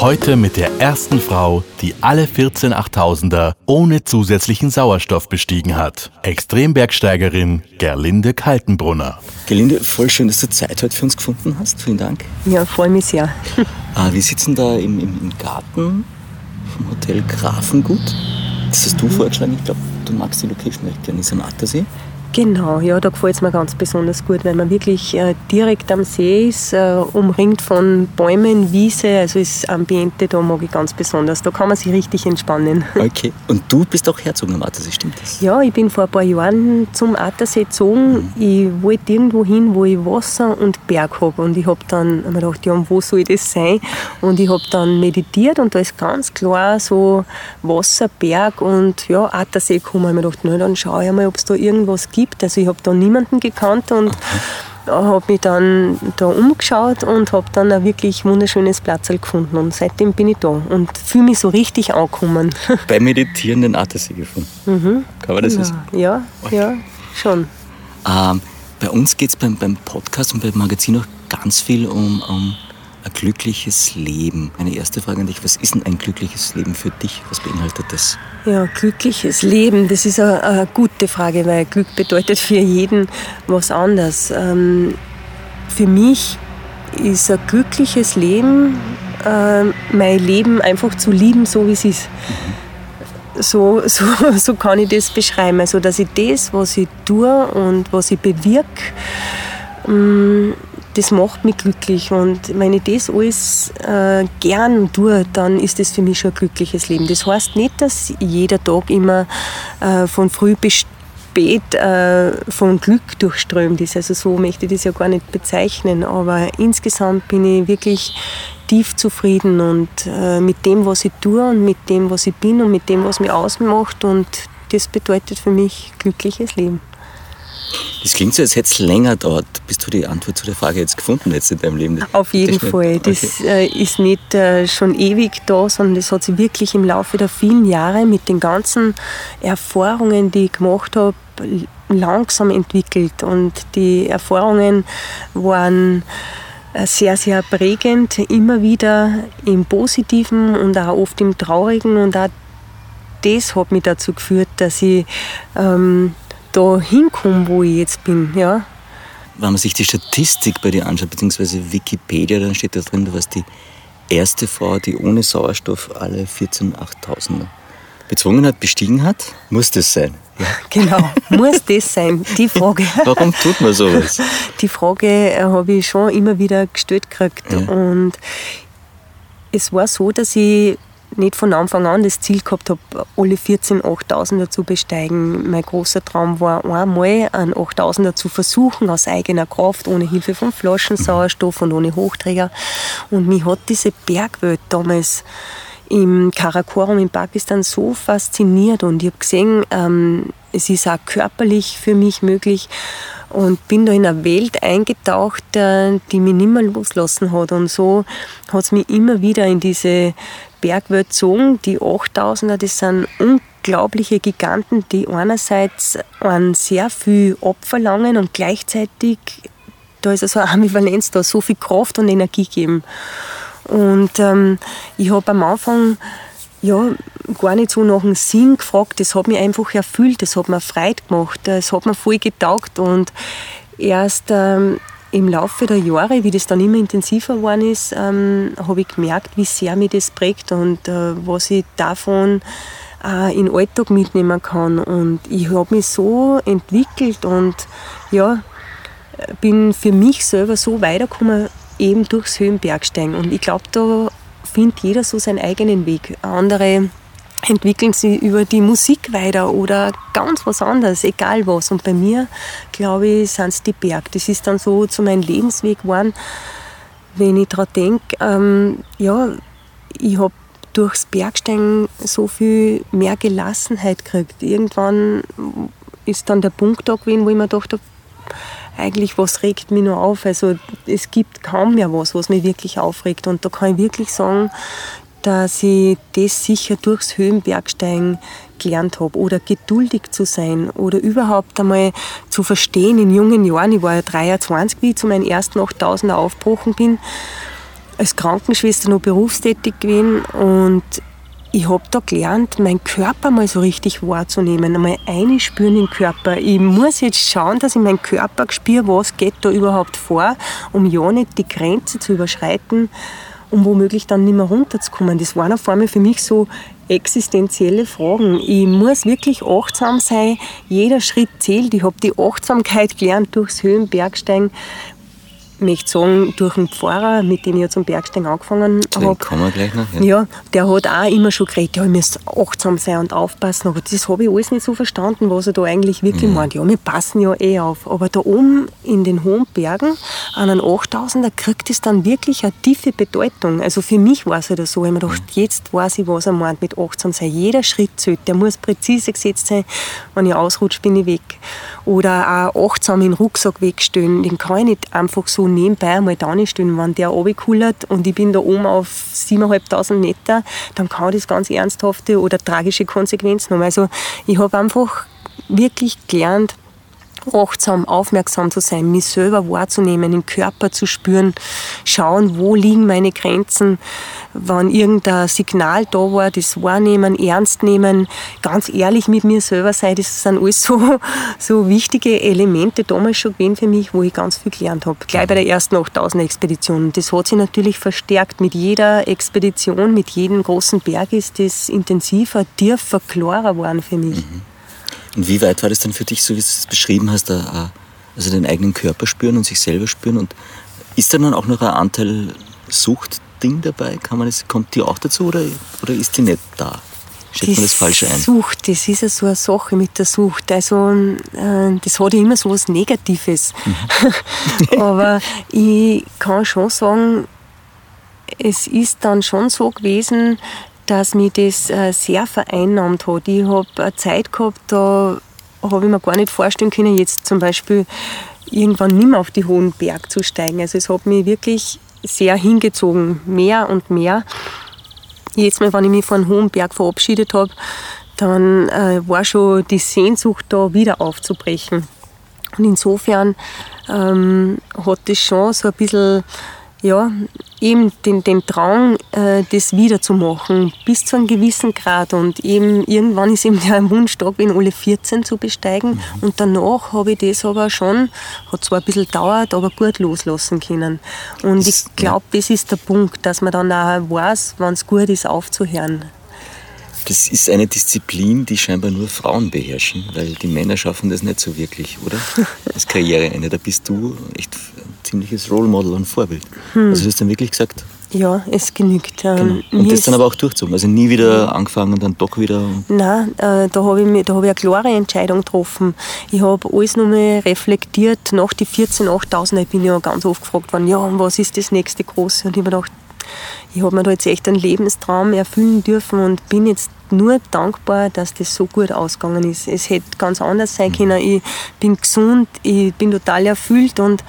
Heute mit der ersten Frau, die alle 14 8000er ohne zusätzlichen Sauerstoff bestiegen hat. Extrembergsteigerin Gerlinde Kaltenbrunner. Gelinde, voll schön, dass du Zeit heute für uns gefunden hast. Vielen Dank. Ja, freue mich sehr. Ah, wir sitzen da im, im, im Garten vom Hotel Grafengut. Das hast du vorgeschlagen. Ich glaube, du magst die Location recht gerne. Ist am Attersee. Genau, ja, da gefällt es mir ganz besonders gut, weil man wirklich äh, direkt am See ist, äh, umringt von Bäumen, Wiese, also das Ambiente da mag ich ganz besonders. Da kann man sich richtig entspannen. Okay. Und du bist auch herzogen am Attersee, stimmt das? Ja, ich bin vor ein paar Jahren zum Attersee gezogen. Ich wollte irgendwo hin, wo ich Wasser und Berg habe. Und ich habe dann mir gedacht, ja, wo soll das sein? Und ich habe dann meditiert und da ist ganz klar so Wasser, Berg und ja, Attersee gekommen. Ich habe mir gedacht, na, dann schaue ich mal, ob es da irgendwas gibt. Also ich habe da niemanden gekannt und habe mich dann da umgeschaut und habe dann ein wirklich wunderschönes Platz gefunden. Und seitdem bin ich da und fühle mich so richtig angekommen. Bei Meditieren den Attersee gefunden. Kann man das so ja, ja, ja, schon. Ähm, bei uns geht es beim, beim Podcast und beim Magazin auch ganz viel um, um ein glückliches Leben. Meine erste Frage an dich, was ist denn ein glückliches Leben für dich? Was beinhaltet das? Ja, glückliches Leben, das ist eine, eine gute Frage, weil Glück bedeutet für jeden was anderes. Ähm, für mich ist ein glückliches Leben, äh, mein Leben einfach zu lieben, so wie es ist. So, so, so kann ich das beschreiben. Also, dass ich das, was ich tue und was ich bewirke, ähm, das macht mich glücklich. Und wenn ich das alles äh, gern tue, dann ist das für mich schon ein glückliches Leben. Das heißt nicht, dass jeder Tag immer äh, von früh bis spät äh, von Glück durchströmt ist. Also so möchte ich das ja gar nicht bezeichnen. Aber insgesamt bin ich wirklich tief zufrieden und äh, mit dem, was ich tue und mit dem, was ich bin und mit dem, was mich ausmacht. Und das bedeutet für mich glückliches Leben. Das klingt so, als hätte es länger dauert, bis du die Antwort zu der Frage jetzt gefunden hättest in deinem Leben. Auf jeden Das- Fall. Das äh, ist nicht äh, schon ewig da, sondern das hat sich wirklich im Laufe der vielen Jahre mit den ganzen Erfahrungen, die ich gemacht habe, langsam entwickelt. Und die Erfahrungen waren äh, sehr, sehr prägend, immer wieder im Positiven und auch oft im Traurigen. Und auch das hat mich dazu geführt, dass ich ähm, da hinkomme, wo ich jetzt bin. Ja. Wenn man sich die Statistik bei dir anschaut, beziehungsweise Wikipedia, dann steht da drin, du warst die erste Frau, die ohne Sauerstoff alle 14 8000er bezwungen hat, bestiegen hat. Muss das sein? Ja. Genau, muss das sein? Die Frage, Warum tut man sowas? die Frage äh, habe ich schon immer wieder gestellt gekriegt. Ja. Und es war so, dass ich nicht von Anfang an das Ziel gehabt habe, alle 14 8000er zu besteigen. Mein großer Traum war einmal einen 8000er zu versuchen, aus eigener Kraft, ohne Hilfe von Flaschensauerstoff und ohne Hochträger. Und mich hat diese Bergwelt damals im Karakoram in Pakistan so fasziniert und ich habe gesehen, ähm, es ist auch körperlich für mich möglich und bin da in eine Welt eingetaucht, äh, die mich nicht mehr loslassen hat und so hat es mich immer wieder in diese Bergwelt gezogen. Die 8000er, das sind unglaubliche Giganten, die einerseits an sehr viel abverlangen und gleichzeitig da ist also eine Ambivalenz da, so viel Kraft und Energie geben. Und ähm, ich habe am Anfang ja, gar nicht so nach dem Sinn gefragt. Das hat mich einfach erfüllt, das hat mir Freude gemacht, das hat mir voll getaugt. Und erst ähm, im Laufe der Jahre, wie das dann immer intensiver geworden ist, ähm, habe ich gemerkt, wie sehr mich das prägt und äh, was ich davon äh, in den Alltag mitnehmen kann. Und ich habe mich so entwickelt und ja, bin für mich selber so weitergekommen, eben durchs Höhenbergsteigen. Und ich glaube, da findet jeder so seinen eigenen Weg. Andere entwickeln sich über die Musik weiter oder ganz was anderes, egal was. Und bei mir, glaube ich, sind es die Berg. Das ist dann so zu meinem Lebensweg geworden, wenn ich daran denke, ähm, ja, ich habe durchs Bergsteigen so viel mehr Gelassenheit kriegt. Irgendwann ist dann der Punkt da gewesen, wo ich mir gedacht habe, eigentlich, was regt mich nur auf? Also es gibt kaum mehr was, was mich wirklich aufregt. Und da kann ich wirklich sagen, dass ich das sicher durchs Höhenbergsteigen gelernt habe. Oder geduldig zu sein. Oder überhaupt einmal zu verstehen in jungen Jahren. Ich war ja 23, wie ich zu meinen ersten 8000er aufgebrochen bin. Als Krankenschwester noch berufstätig gewesen. Und ich habe da gelernt, meinen Körper mal so richtig wahrzunehmen, einmal einspüren in den Körper. Ich muss jetzt schauen, dass ich meinen Körper spüre, was geht da überhaupt vor, um ja nicht die Grenze zu überschreiten, um womöglich dann nicht mehr runterzukommen. Das waren auf einmal für mich so existenzielle Fragen. Ich muss wirklich achtsam sein, jeder Schritt zählt. Ich habe die Achtsamkeit gelernt durchs Höhenbergsteigen, möchte sagen, durch einen Pfarrer, mit dem ich ja zum Bergsteigen angefangen habe. kommen wir gleich noch. Ja. ja. der hat auch immer schon geredet, ja, ich muss achtsam sein und aufpassen. Aber das habe ich alles nicht so verstanden, was er da eigentlich wirklich mhm. meint. Ja, wir passen ja eh auf. Aber da oben in den hohen Bergen, an einem 8000er, kriegt es dann wirklich eine tiefe Bedeutung. Also für mich war es halt so. Ich mir gedacht, mhm. jetzt weiß ich, was er meint mit achtsam sein. Jeder Schritt zählt. Der muss präzise gesetzt sein. Wenn ich ausrutsche, bin ich weg. Oder auch achtsam den Rucksack wegstellen. Den kann ich nicht einfach so nebenbei einmal da stehen. Wenn der runterkullert und ich bin da oben auf 7.500 Meter, dann kann das ganz ernsthafte oder tragische Konsequenzen haben. Also ich habe einfach wirklich gelernt, achtsam, aufmerksam zu sein, mich selber wahrzunehmen, den Körper zu spüren, schauen, wo liegen meine Grenzen, wenn irgendein Signal da war, das wahrnehmen, ernst nehmen, ganz ehrlich mit mir selber sein, das sind alles so, so wichtige Elemente damals schon gewesen für mich, wo ich ganz viel gelernt habe. Gleich bei der ersten 8000 Expedition. Das hat sich natürlich verstärkt. Mit jeder Expedition, mit jedem großen Berg ist das intensiver, tiefer, klarer geworden für mich. Mhm. Und wie weit war das dann für dich, so wie du es beschrieben hast, also den eigenen Körper spüren und sich selber spüren? Und ist da dann auch noch ein Anteil Suchtding dabei? Kann man das, kommt die auch dazu oder, oder ist die nicht da? Schätzt man das falsch ein? Sucht, das ist ja so eine Sache mit der Sucht. Also, äh, das hat ja immer so was Negatives. Mhm. Aber ich kann schon sagen, es ist dann schon so gewesen, dass mich das äh, sehr vereinnahmt hat. Ich habe eine Zeit gehabt, da habe ich mir gar nicht vorstellen können, jetzt zum Beispiel irgendwann nicht mehr auf die hohen Berg zu steigen. Also es hat mich wirklich sehr hingezogen, mehr und mehr. Jetzt mal, wenn ich mich von einem hohen Berg verabschiedet habe, dann äh, war schon die Sehnsucht da, wieder aufzubrechen. Und insofern ähm, hat das schon so ein bisschen ja, eben den, den Drang, äh, das wiederzumachen, bis zu einem gewissen Grad. Und eben irgendwann ist eben der Wunsch da gewesen, alle 14 zu besteigen. Mhm. Und danach habe ich das aber schon, hat zwar ein bisschen gedauert, aber gut loslassen können. Und ich glaube, das ist der Punkt, dass man dann auch weiß, wann es gut ist, aufzuhören. Das ist eine Disziplin, die scheinbar nur Frauen beherrschen, weil die Männer schaffen das nicht so wirklich, oder? Als Karriereende. Da bist du echt ziemliches Role Model und Vorbild. Hm. Also du hast dann wirklich gesagt? Ja, es genügt. Ähm, genau. Und das dann aber auch durchzogen. Also nie wieder angefangen und dann doch wieder. Nein, äh, da habe ich, hab ich eine klare Entscheidung getroffen. Ich habe alles nochmal reflektiert. Nach die 14, 8000 ich bin ja ganz oft gefragt worden, ja, was ist das nächste Große? Und ich habe mir gedacht, ich habe mir da jetzt echt einen Lebenstraum erfüllen dürfen und bin jetzt nur dankbar, dass das so gut ausgegangen ist. Es hätte ganz anders sein mhm. können. Ich bin gesund, ich bin total erfüllt und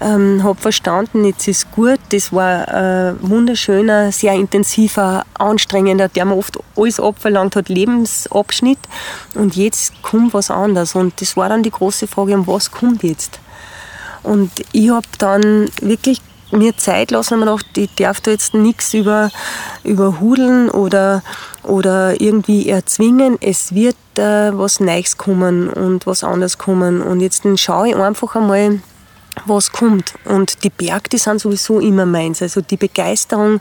ähm, habe verstanden, jetzt ist gut. Das war ein wunderschöner, sehr intensiver, anstrengender, der mir oft alles abverlangt hat, Lebensabschnitt. Und jetzt kommt was anderes. Und das war dann die große Frage, um was kommt jetzt? Und ich habe dann wirklich mir Zeit lassen und mir ich darf da jetzt nichts über, überhudeln oder, oder irgendwie erzwingen. Es wird äh, was Neues kommen und was anderes kommen. Und jetzt schaue ich einfach einmal, was kommt. Und die Berge, die sind sowieso immer meins. Also die Begeisterung,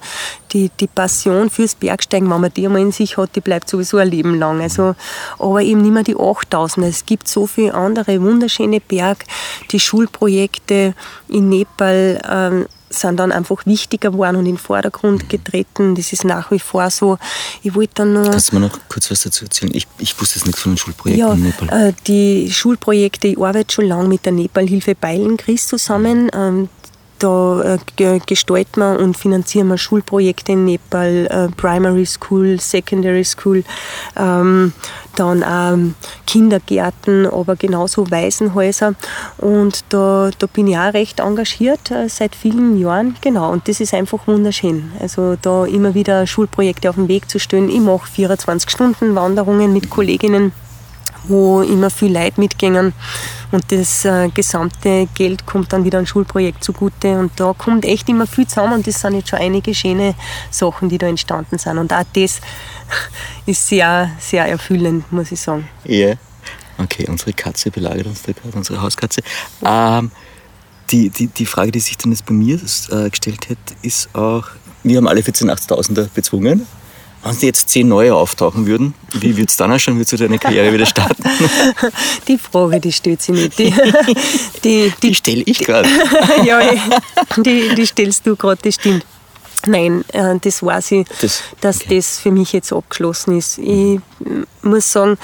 die, die Passion fürs Bergsteigen, wenn man die einmal in sich hat, die bleibt sowieso ein Leben lang. Also, aber eben nicht mehr die 8000. Es gibt so viele andere wunderschöne Berge, die Schulprojekte in Nepal, ähm, sind dann einfach wichtiger geworden und in den Vordergrund getreten. Das ist nach wie vor so. Ich wollte dann noch Kannst du mir noch kurz was dazu erzählen? Ich, ich wusste es nicht von den Schulprojekten ja, in Nepal. Äh, die Schulprojekte, ich arbeite schon lange mit der Nepal-Hilfe Beilenkreis zusammen. Ähm, da äh, gestalten wir und finanzieren wir Schulprojekte in Nepal, äh, Primary School, Secondary School, ähm, dann auch Kindergärten, aber genauso Waisenhäuser. Und da, da bin ich auch recht engagiert äh, seit vielen Jahren. Genau, und das ist einfach wunderschön. Also da immer wieder Schulprojekte auf den Weg zu stellen. Ich mache 24-Stunden-Wanderungen mit Kolleginnen wo immer viel Leute mitgehen und das äh, gesamte Geld kommt dann wieder an Schulprojekt zugute und da kommt echt immer viel zusammen und das sind jetzt schon einige schöne Sachen, die da entstanden sind und auch das ist sehr, sehr erfüllend, muss ich sagen. Ja, okay, unsere Katze belagert uns da gerade, unsere Hauskatze. Ähm, die, die, die Frage, die sich dann jetzt bei mir äh, gestellt hat, ist auch, wir haben alle 14 8000er bezwungen wenn jetzt zehn neue auftauchen würden, wie würde es dann ausschauen? Würdest du deine Karriere wieder starten? Die Frage, die stellt sich nicht. Die, die, die, die stelle ich gerade. ja, die, die stellst du gerade, das stimmt. Nein, äh, das weiß ich, das, dass okay. das für mich jetzt abgeschlossen ist. Ich muss sagen,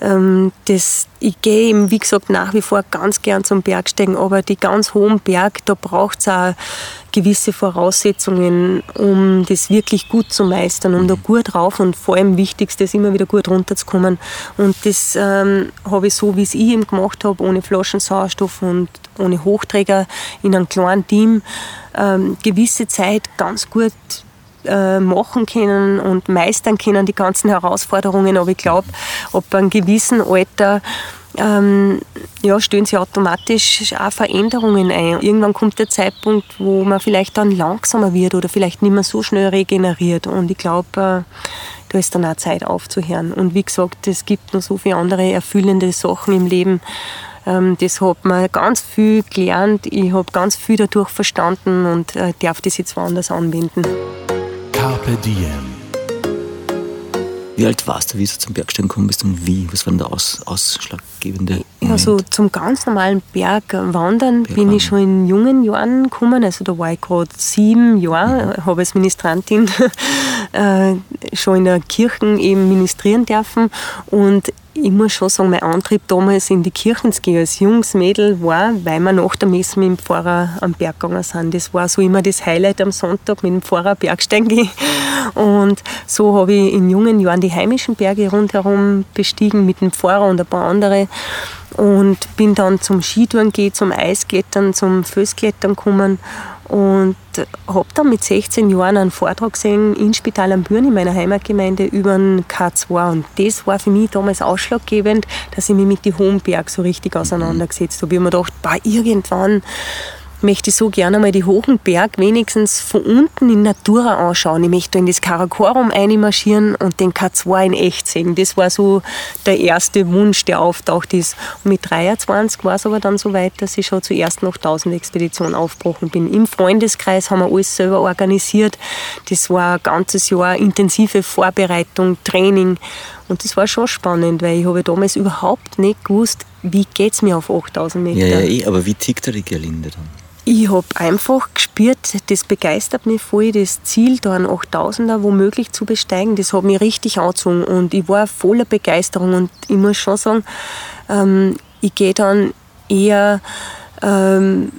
ähm, das, ich gehe eben, wie gesagt, nach wie vor ganz gern zum Bergsteigen, aber die ganz hohen Berg, da braucht es auch gewisse Voraussetzungen, um das wirklich gut zu meistern, um da mhm. gut rauf und vor allem Wichtigste ist immer wieder gut runterzukommen. Und das ähm, habe ich so, wie es ich eben gemacht habe, ohne Flaschensauerstoff und ohne Hochträger in einem kleinen Team, ähm, gewisse Zeit ganz gut äh, machen können und meistern können, die ganzen Herausforderungen. Aber ich glaube, ab einem gewissen Alter ähm, ja, stellen sich automatisch auch Veränderungen ein. Irgendwann kommt der Zeitpunkt, wo man vielleicht dann langsamer wird oder vielleicht nicht mehr so schnell regeneriert. Und ich glaube, äh, da ist dann auch Zeit aufzuhören. Und wie gesagt, es gibt noch so viele andere erfüllende Sachen im Leben. Ähm, das hat man ganz viel gelernt. Ich habe ganz viel dadurch verstanden und äh, darf das jetzt woanders anwenden. Carpe Diem. Wie alt warst du, wie du zum Bergsteigen gekommen bist und wie? Was war denn der aus, ausschlaggebende Moment? Also zum ganz normalen Bergwandern Berg bin ich schon in jungen Jahren gekommen. Also da war ich gerade sieben Jahre, mhm. habe als Ministrantin äh, schon in der Kirche eben ministrieren dürfen und ich muss schon sagen, mein Antrieb damals in die Kirchen zu gehen als junges Mädel war, weil wir nach der Messe mit dem Pfarrer am Berg gegangen sind. Das war so immer das Highlight am Sonntag mit dem Pfarrer Bergsteigen gehen. Und so habe ich in jungen Jahren die heimischen Berge rundherum bestiegen mit dem Pfarrer und ein paar andere und bin dann zum Skitouren gehen, zum Eisklettern, zum Fössklettern gekommen und habe dann mit 16 Jahren einen Vortrag gesehen in Spital am Büren in meiner Heimatgemeinde über den K2 und das war für mich damals ausschlaggebend, dass ich mich mit den Hohenberg so richtig auseinandergesetzt habe. Ich habe mir gedacht, bah, irgendwann möchte ich so gerne mal die hohen Berg wenigstens von unten in Natura anschauen. Ich möchte in das Karakorum einmarschieren und den K2 in echt sehen. Das war so der erste Wunsch, der auftaucht ist. Und mit 23 war es aber dann so weit, dass ich schon zuerst noch 1000 Expeditionen aufgebrochen bin. Im Freundeskreis haben wir alles selber organisiert. Das war ein ganzes Jahr intensive Vorbereitung, Training. Und das war schon spannend, weil ich habe damals überhaupt nicht gewusst, wie geht es mir auf 8000 Meter. Ja, ja, eh, aber wie tickt die Gerlinde dann? Ich habe einfach gespürt, das begeistert mich voll, das Ziel, da einen 8000er womöglich zu besteigen, das hat mich richtig angezogen und ich war voller Begeisterung und ich muss schon sagen, ähm, ich gehe dann eher ähm,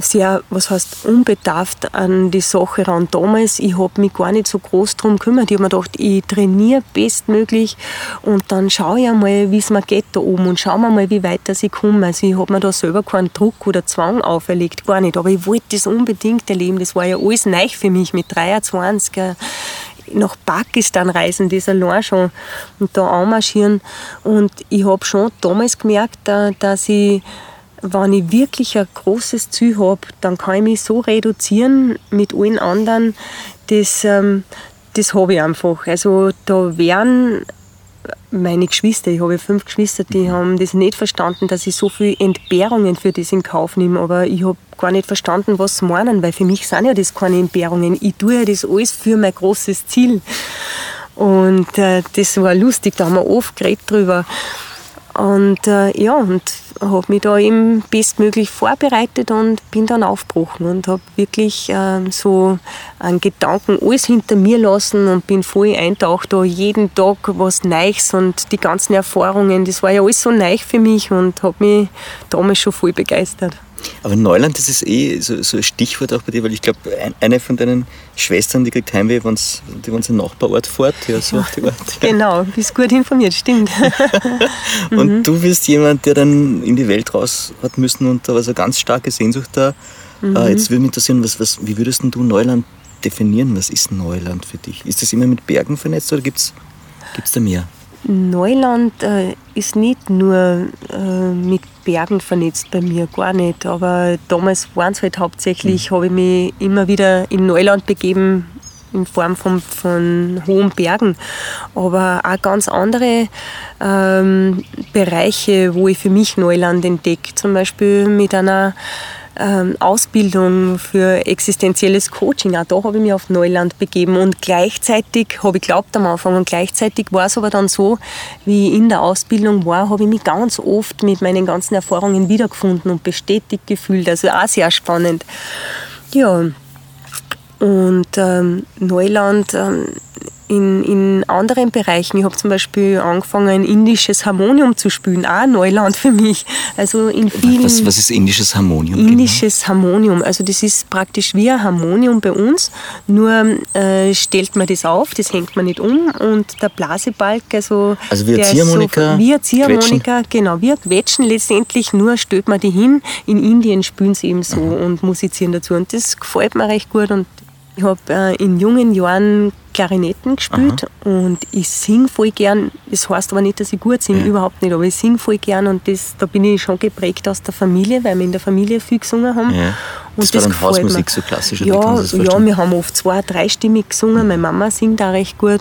sehr, was heißt, unbedarft an die Sache ran. Damals, ich habe mich gar nicht so groß darum gekümmert. Ich habe mir gedacht, ich trainiere bestmöglich und dann schaue ich einmal, wie es mir geht da oben und schauen wir mal, wie weit ich komme. Also ich habe mir da selber keinen Druck oder Zwang auferlegt, gar nicht. Aber ich wollte das unbedingt erleben. Das war ja alles neu für mich mit 23 nach Pakistan reisen, das allein schon und da anmarschieren. Und ich habe schon damals gemerkt, dass ich wenn ich wirklich ein großes Ziel habe, dann kann ich mich so reduzieren mit allen anderen, das, ähm, das habe ich einfach. Also da wären meine Geschwister, ich habe fünf Geschwister, die mhm. haben das nicht verstanden, dass ich so viele Entbehrungen für das in Kauf nehme. Aber ich habe gar nicht verstanden, was sie meinen, weil für mich sind ja das keine Entbehrungen. Ich tue ja das alles für mein großes Ziel. Und äh, das war lustig, da haben wir oft geredet drüber. Und äh, ja, und habe mich da eben bestmöglich vorbereitet und bin dann aufgebrochen und habe wirklich äh, so einen Gedanken alles hinter mir lassen und bin voll eintaucht, da jeden Tag was Neues und die ganzen Erfahrungen, das war ja alles so neu für mich und habe mich damals schon voll begeistert. Aber Neuland, das ist eh so, so ein Stichwort auch bei dir, weil ich glaube, ein, eine von deinen Schwestern, die kriegt Heimweh, wenn's, die wenn sie Nachbarort fährt. Ja, so auf die Art. Genau, bist gut informiert, stimmt. und mhm. du bist jemand, der dann in die Welt raus hat müssen und da war so eine ganz starke Sehnsucht da. Mhm. Uh, jetzt würde mich interessieren, was, was, wie würdest du Neuland definieren? Was ist Neuland für dich? Ist das immer mit Bergen vernetzt oder gibt es da mehr? Neuland äh, ist nicht nur äh, mit Bergen vernetzt bei mir, gar nicht. Aber damals waren es halt hauptsächlich, mhm. habe ich mich immer wieder in Neuland begeben, in Form von, von hohen Bergen. Aber auch ganz andere ähm, Bereiche, wo ich für mich Neuland entdecke. Zum Beispiel mit einer ähm, Ausbildung für existenzielles Coaching. Auch da habe ich mich auf Neuland begeben und gleichzeitig habe ich glaubt am Anfang und gleichzeitig war es aber dann so, wie ich in der Ausbildung war, habe ich mich ganz oft mit meinen ganzen Erfahrungen wiedergefunden und bestätigt gefühlt. Also auch sehr spannend. Ja, und ähm, Neuland ähm, in, in anderen Bereichen. Ich habe zum Beispiel angefangen, ein indisches Harmonium zu spielen, auch Neuland für mich. Also in vielen was, was ist indisches Harmonium? Genau? Indisches genau? Harmonium, also das ist praktisch wie ein Harmonium bei uns, nur äh, stellt man das auf, das hängt man nicht um und der Blasebalg, also, also wie eine Ziehharmonika, so, eine Ziehharmonika, genau, ein Quetschen letztendlich, nur stellt man die hin. In Indien spielen sie eben so Aha. und musizieren dazu und das gefällt mir recht gut und ich habe äh, in jungen Jahren Klarinetten gespielt Aha. und ich singe voll gern. Das heißt aber nicht, dass ich gut singe, ja. überhaupt nicht, aber ich singe voll gern und das, da bin ich schon geprägt aus der Familie, weil wir in der Familie viel gesungen haben. Ja. Und das, das war dann Hausmusik, mir. so klassisch? Ja, ja, wir haben oft zwei-, dreistimmig gesungen. Meine Mama singt auch recht gut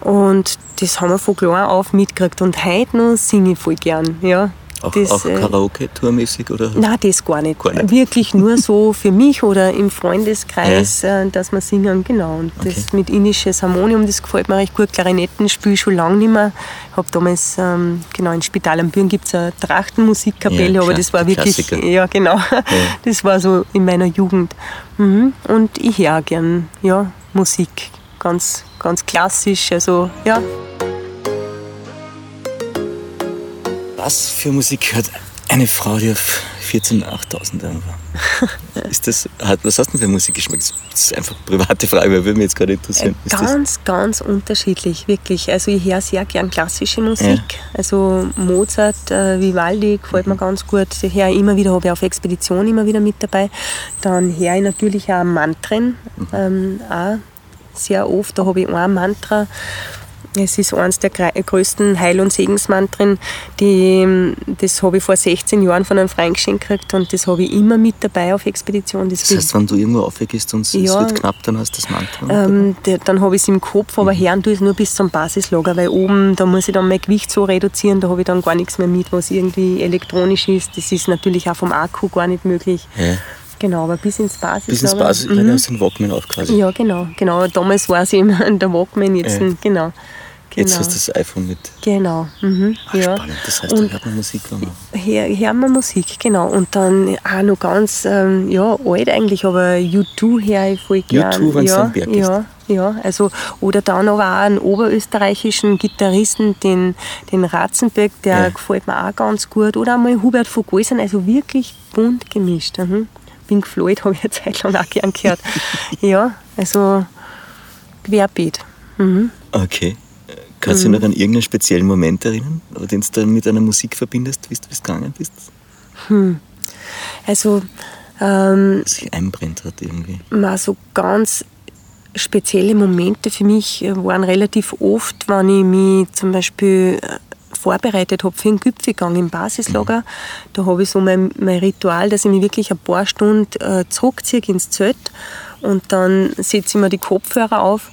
und das haben wir von klein auf mitgekriegt und heute noch singe ich voll gern. Ja. Auch, auch äh, Karaoke-Tourmäßig? Nein, das gar nicht. gar nicht. Wirklich nur so für mich oder im Freundeskreis, ja. Äh, dass wir singen, genau. Und okay. das mit indisches Harmonium, das gefällt mir recht gut. Klarinetten spiele ich schon lange nicht mehr. Ich habe damals, ähm, genau, in Spital am Büren gibt es eine Trachtenmusikkapelle, ja, aber das war wirklich, Klassiker. ja genau, ja. das war so in meiner Jugend. Mhm. Und ich höre gern, ja, Musik, ganz, ganz klassisch, also ja. Was für Musik hört eine Frau, die auf 14 8000 war? ist das, was hast du denn für Musikgeschmack? Das ist einfach eine private Frage, weil würde mich jetzt gerade interessieren. Ist ganz, ganz unterschiedlich, wirklich. Also ich höre sehr gern klassische Musik. Ja. Also Mozart, äh, Vivaldi gefällt mhm. mir ganz gut. Ich höre immer wieder, habe ich auf Expedition immer wieder mit dabei. Dann höre ich natürlich auch Mantren, mhm. ähm, auch sehr oft. Da habe ich ein Mantra es ist eines der größten Heil- und Segensmantren. Die, das habe ich vor 16 Jahren von einem Freund geschenkt gekriegt und das habe ich immer mit dabei auf Expedition. Das, das heißt, wenn du irgendwo aufgehst und ja, es wird knapp, dann hast du das Mantra? Ähm, der, dann habe ich es im Kopf, aber mhm. hören tue ich es nur bis zum Basislager, weil oben, da muss ich dann mein Gewicht so reduzieren, da habe ich dann gar nichts mehr mit, was irgendwie elektronisch ist. Das ist natürlich auch vom Akku gar nicht möglich. Ja. Genau, aber bis ins Basis. Bis ins Basis, mhm. du den Walkman auf quasi. Ja, genau, genau. Damals war es immer der Walkman, jetzt, ja. genau. Jetzt genau. hast du das iPhone mit. Genau. Mhm. Ach, ja. Spannend. Das heißt, da hört man Musik Hör, hört man Musik, genau. Und dann auch noch ganz ähm, ja, alt eigentlich, aber U2 höre ich voll gern. U2, wenn ja, es ja, ja, also, oder dann aber auch einen oberösterreichischen Gitarristen, den, den Ratzenböck, der ja. gefällt mir auch ganz gut. Oder einmal Hubert von Golsen, also wirklich bunt gemischt. Mhm. Pink Floyd habe ich eine Zeit lang auch gern gehört. ja, also querbeet. Mhm. Okay. Kannst du dich mhm. noch an irgendeinen speziellen Moment erinnern, den du dann mit einer Musik verbindest, wie du gegangen bist? Hm. Also. Ähm, Was sich einbrennt hat irgendwie. Mal so ganz spezielle Momente für mich waren relativ oft, wenn ich mich zum Beispiel äh, vorbereitet habe für einen Gipfelgang im Basislager. Da habe ich so mein, mein Ritual, dass ich mich wirklich ein paar Stunden äh, zurückziehe ins Zelt und dann setze ich mir die Kopfhörer auf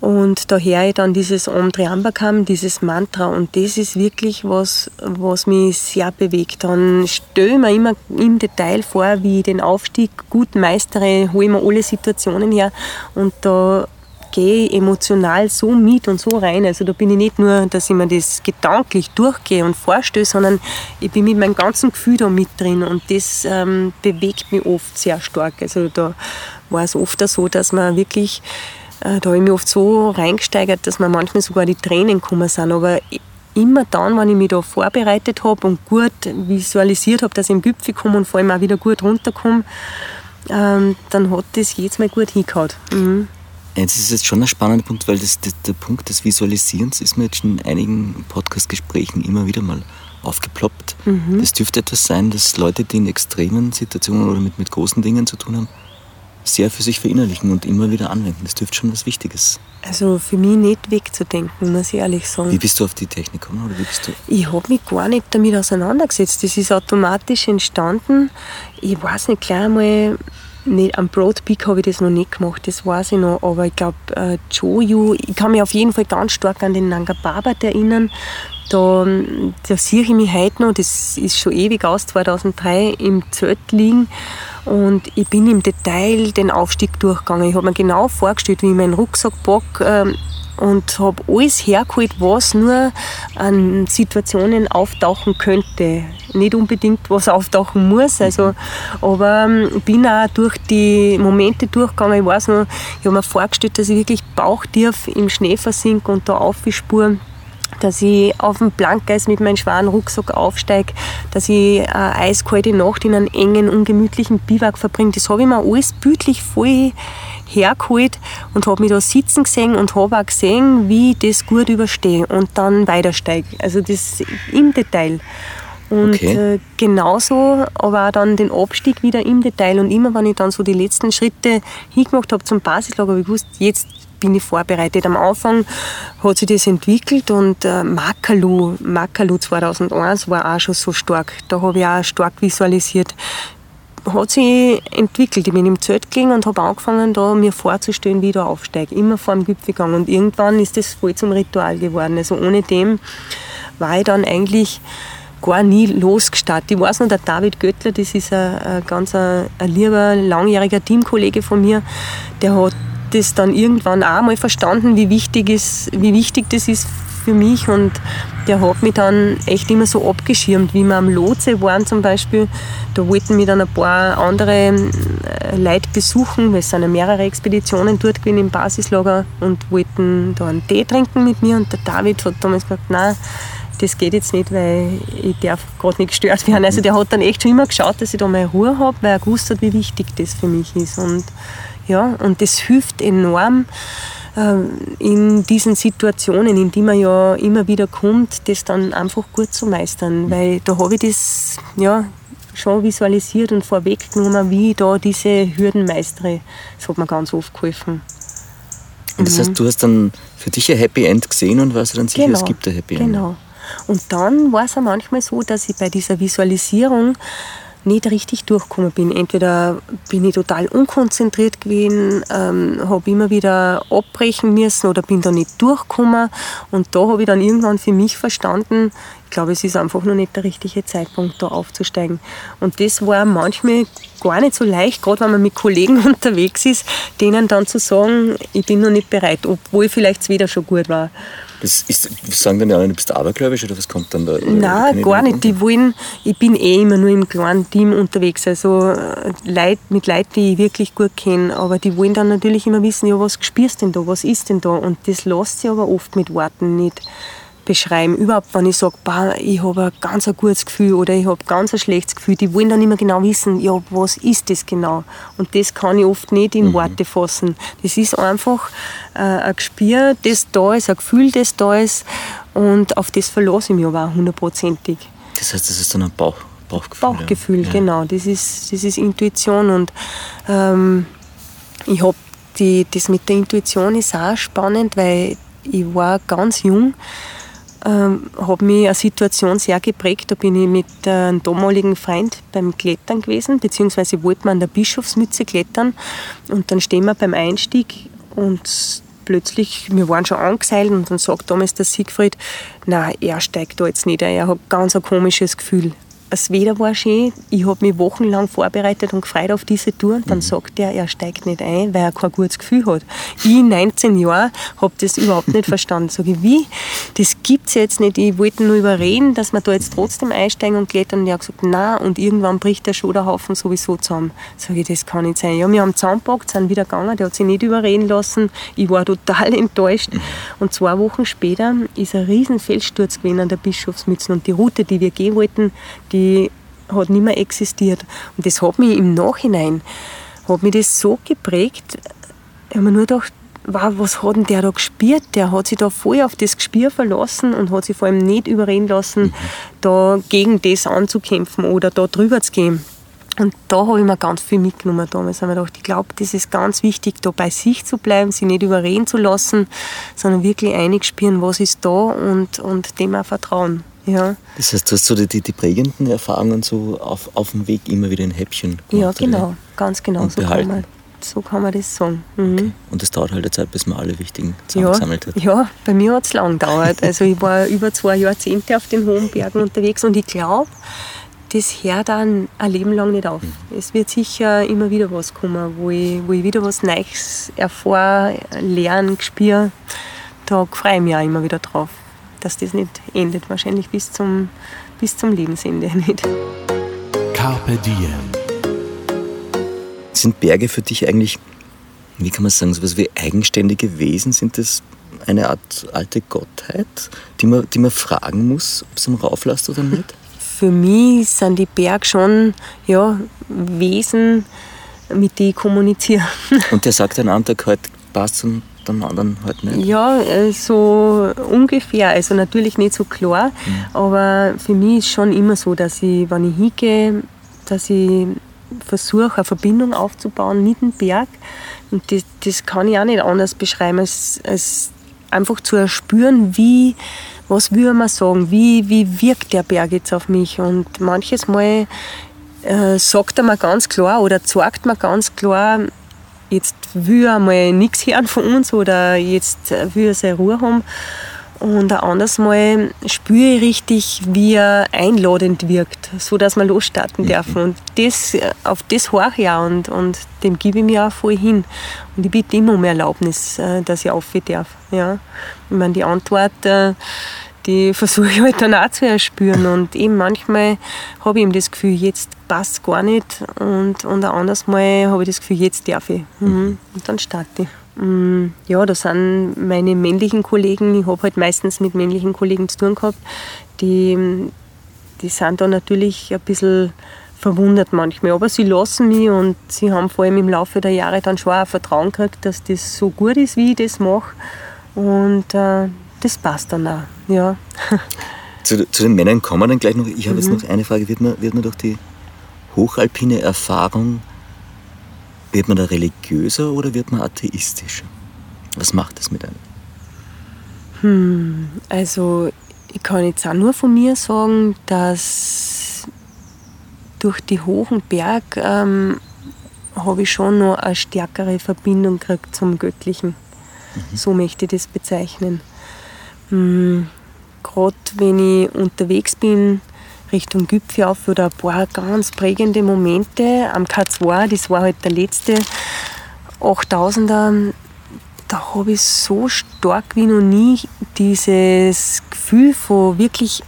und daher ich dann dieses Om Triambakam, dieses Mantra. Und das ist wirklich was, was mich sehr bewegt. Dann stelle ich mir immer im Detail vor, wie ich den Aufstieg gut meistere, hole ich mir alle Situationen her. Und da gehe emotional so mit und so rein. Also da bin ich nicht nur, dass ich mir das gedanklich durchgehe und vorstelle, sondern ich bin mit meinem ganzen Gefühl da mit drin. Und das ähm, bewegt mich oft sehr stark. Also da war es oft so, dass man wirklich äh, da habe ich mich oft so reingesteigert, dass mir manchmal sogar die Tränen gekommen sind. Aber immer dann, wenn ich mich da vorbereitet habe und gut visualisiert habe, dass ich im Gipfel komme und vor allem auch wieder gut runterkomme, ähm, dann hat das jedes Mal gut hingehauen. Mhm. Das ist jetzt schon ein spannender Punkt, weil das, das, der Punkt des Visualisierens ist mir jetzt schon in einigen Podcast-Gesprächen immer wieder mal aufgeploppt. Mhm. Das dürfte etwas sein, dass Leute, die in extremen Situationen oder mit, mit großen Dingen zu tun haben, sehr für sich verinnerlichen und immer wieder anwenden. Das dürfte schon was Wichtiges. Also für mich nicht wegzudenken, muss ich ehrlich sagen. Wie bist du auf die Technik gekommen? Oder wie bist du? Ich habe mich gar nicht damit auseinandergesetzt. Das ist automatisch entstanden. Ich weiß nicht, gleich einmal nicht, am Broadpeak habe ich das noch nicht gemacht, das weiß ich noch. Aber ich glaube, äh, Joju, ich kann mich auf jeden Fall ganz stark an den Nanga Parbat erinnern. Da, da sehe ich mich heute noch, das ist schon ewig aus, 2003, im Zelt liegen. Und ich bin im Detail den Aufstieg durchgegangen. Ich habe mir genau vorgestellt, wie ich meinen Rucksack packe. Ähm, und habe alles hergeholt, was nur an Situationen auftauchen könnte. Nicht unbedingt, was auftauchen muss, also, aber ähm, bin auch durch die Momente durchgegangen. Ich weiß noch, ich habe mir vorgestellt, dass ich wirklich bauchtief im Schnee versinke und da aufspüre dass ich auf dem Blankeis mit meinem schweren Rucksack aufsteige, dass ich eine eiskalte Nacht in einem engen, ungemütlichen Biwak verbringe. Das habe ich mir alles bildlich voll hergeholt und habe mich da sitzen gesehen und habe auch gesehen, wie ich das gut überstehe und dann weitersteige. Also das im Detail. Und okay. äh, genauso, aber auch dann den Abstieg wieder im Detail. Und immer, wenn ich dann so die letzten Schritte hingemacht habe zum Basislager, habe ich gewusst, jetzt bin ich vorbereitet. Am Anfang hat sich das entwickelt und äh, Makalu, Makalu 2001 war auch schon so stark. Da habe ich auch stark visualisiert, hat sich entwickelt. Ich bin im Zelt gegangen und habe angefangen, da mir vorzustellen, wie ich da aufsteige. Immer vor dem Gipfel gegangen. Und irgendwann ist das voll zum Ritual geworden. Also ohne dem war ich dann eigentlich gar nie losgestartet. Ich weiß noch, der David Göttler, das ist ein, ein ganz ein, ein lieber, langjähriger Teamkollege von mir, der hat das dann irgendwann auch mal verstanden, wie wichtig, ist, wie wichtig das ist für mich und der hat mich dann echt immer so abgeschirmt, wie wir am Lotse waren zum Beispiel. Da wollten mich dann ein paar andere äh, Leute besuchen, weil es sind ja mehrere Expeditionen dort gewesen im Basislager und wollten da einen Tee trinken mit mir und der David hat damals gesagt, nein, das geht jetzt nicht, weil ich darf gerade nicht gestört werden. Also der hat dann echt schon immer geschaut, dass ich da meine Ruhe habe, weil er gewusst hat, wie wichtig das für mich ist. Und ja, und das hilft enorm, ähm, in diesen Situationen, in die man ja immer wieder kommt, das dann einfach gut zu meistern. Weil da habe ich das ja, schon visualisiert und vorweggenommen, wie ich da diese Hürden meistere. Das hat mir ganz oft geholfen. Und das heißt, mhm. du hast dann für dich ein Happy End gesehen und warst dann sicher, genau, es gibt ein Happy End. Genau. Und dann war es auch manchmal so, dass ich bei dieser Visualisierung nicht richtig durchgekommen bin. Entweder bin ich total unkonzentriert gewesen, ähm, habe immer wieder abbrechen müssen oder bin da nicht durchgekommen. Und da habe ich dann irgendwann für mich verstanden, ich glaube, es ist einfach noch nicht der richtige Zeitpunkt, da aufzusteigen. Und das war manchmal gar nicht so leicht, gerade wenn man mit Kollegen unterwegs ist, denen dann zu sagen, ich bin noch nicht bereit, obwohl vielleicht es wieder schon gut war. Das ist, sagen dann ja alle, du bist abergläubisch oder was kommt dann da? Nein, gar nicht. Die wollen, ich bin eh immer nur im kleinen Team unterwegs. Also äh, Leute, mit Leuten, die ich wirklich gut kenne. Aber die wollen dann natürlich immer wissen, ja, was spürst du denn da, was ist denn da? Und das lässt sich aber oft mit Worten nicht beschreiben. Überhaupt, wenn ich sage, ich habe ein ganz ein gutes Gefühl oder ich habe ganz ein schlechtes Gefühl, die wollen dann immer genau wissen, ja, was ist das genau? Und das kann ich oft nicht in mhm. Worte fassen. Das ist einfach äh, ein Gespür, das da ist, ein Gefühl, das da ist und auf das verlasse ich mich aber auch hundertprozentig. Das heißt, das ist dann ein Bauch, Bauchgefühl? Bauchgefühl, ja. genau. Das ist, das ist Intuition und ähm, ich habe das mit der Intuition ist auch spannend, weil ich war ganz jung ähm, hat mich eine Situation sehr geprägt. Da bin ich mit einem damaligen Freund beim Klettern gewesen, beziehungsweise wollten wir an der Bischofsmütze klettern. Und dann stehen wir beim Einstieg und plötzlich, wir waren schon angeseilt und dann sagt damals der Siegfried, na, er steigt da jetzt nicht, er hat ganz ein komisches Gefühl. Das Wetter war schön, ich habe mich wochenlang vorbereitet und gefreut auf diese Tour und dann mhm. sagt er, er steigt nicht ein, weil er kein gutes Gefühl hat. Ich, 19 Jahre, habe das überhaupt nicht verstanden. Sag ich, wie? Das gibt es jetzt nicht. Ich wollte nur überreden, dass wir da jetzt trotzdem einsteigen und klettern. Und er hat gesagt, nein, und irgendwann bricht der Schoderhaufen sowieso zusammen. Sag ich, das kann nicht sein. Ja, wir haben zusammengepackt, sind wieder gegangen, der hat sich nicht überreden lassen. Ich war total enttäuscht. Und zwei Wochen später ist ein riesen Felssturz gewesen an der Bischofsmützen und die Route, die wir gehen wollten, die die hat nicht mehr existiert. Und das hat mich im Nachhinein, hat mich das so geprägt, ich habe mir nur gedacht, wow, was hat denn der da gespürt? Der hat sich da voll auf das Gespür verlassen und hat sich vor allem nicht überreden lassen, mhm. da gegen das anzukämpfen oder da drüber zu gehen. Und da habe ich mir ganz viel mitgenommen damals. Habe ich gedacht, ich glaube, das ist ganz wichtig, da bei sich zu bleiben, sich nicht überreden zu lassen, sondern wirklich einig spüren, was ist da und, und dem auch vertrauen. Ja. Das heißt, du hast so die, die, die prägenden Erfahrungen so auf, auf dem Weg immer wieder in Häppchen gemacht, Ja, genau, ganz genau. So kann, man, so kann man das sagen. Mhm. Okay. Und es dauert halt eine Zeit, bis man alle wichtigen zusammengesammelt ja, hat. Ja, bei mir hat es lang gedauert. Also ich war über zwei Jahrzehnte auf den hohen Bergen unterwegs und ich glaube, das hört dann ein Leben lang nicht auf. Mhm. Es wird sicher immer wieder was kommen, wo ich, wo ich wieder was Neues erfahre, lerne, spüre. Da freue ich mich auch immer wieder drauf dass das nicht endet, wahrscheinlich bis zum, bis zum Lebensende nicht. Carpe Diem. Sind Berge für dich eigentlich, wie kann man sagen, so etwas wie eigenständige Wesen? Sind das eine Art alte Gottheit, die man, die man fragen muss, ob es am rauflässt oder nicht? Für mich sind die Berge schon ja, Wesen, mit denen ich kommuniziere. Und der sagt an einem Tag halt, passt und am anderen halt nicht? Ja, äh, so ungefähr. Also natürlich nicht so klar, mhm. aber für mich ist schon immer so, dass ich, wenn ich hingehe, dass ich versuche, eine Verbindung aufzubauen mit dem Berg. Und das, das kann ich auch nicht anders beschreiben, als, als einfach zu erspüren, wie, was würde man sagen, wie, wie wirkt der Berg jetzt auf mich. Und manches Mal äh, sagt er mir ganz klar oder zeigt mir ganz klar, jetzt will er mal nichts hören von uns oder jetzt will er seine Ruhe haben. Und ein anderes Mal spüre ich richtig, wie er einladend wirkt, so dass wir losstarten mhm. dürfen. Und das, auf das horche ich auch und, und dem gebe ich mir auch voll hin. Und ich bitte immer um Erlaubnis, äh, dass ich aufhören darf. Ja. Ich meine, die Antwort äh, die versuche ich halt dann auch zu erspüren. Und eben manchmal habe ich eben das Gefühl, jetzt passt es gar nicht. Und, und ein anderes Mal habe ich das Gefühl, jetzt darf ich. Mhm. Und dann starte ich. Mm, ja, da sind meine männlichen Kollegen, ich habe halt meistens mit männlichen Kollegen zu tun gehabt, die, die sind da natürlich ein bisschen verwundert manchmal. Aber sie lassen mich und sie haben vor allem im Laufe der Jahre dann schon auch Vertrauen gekriegt, dass das so gut ist, wie ich das mache. Und äh, das passt dann auch. Ja. Zu, zu den Männern kommen wir dann gleich noch. Ich habe mhm. jetzt noch eine Frage. Wird man, wird man durch die hochalpine Erfahrung, wird man da religiöser oder wird man atheistischer? Was macht das mit einem? Hm, also ich kann jetzt auch nur von mir sagen, dass durch die hohen Berg ähm, habe ich schon noch eine stärkere Verbindung gekriegt zum Göttlichen. Mhm. So möchte ich das bezeichnen. Hm, Gerade wenn ich unterwegs bin, Richtung Gipfel auf oder ein paar ganz prägende Momente am K2, das war halt der letzte 8000er, da habe ich so stark wie noch nie dieses Gefühl von wirklich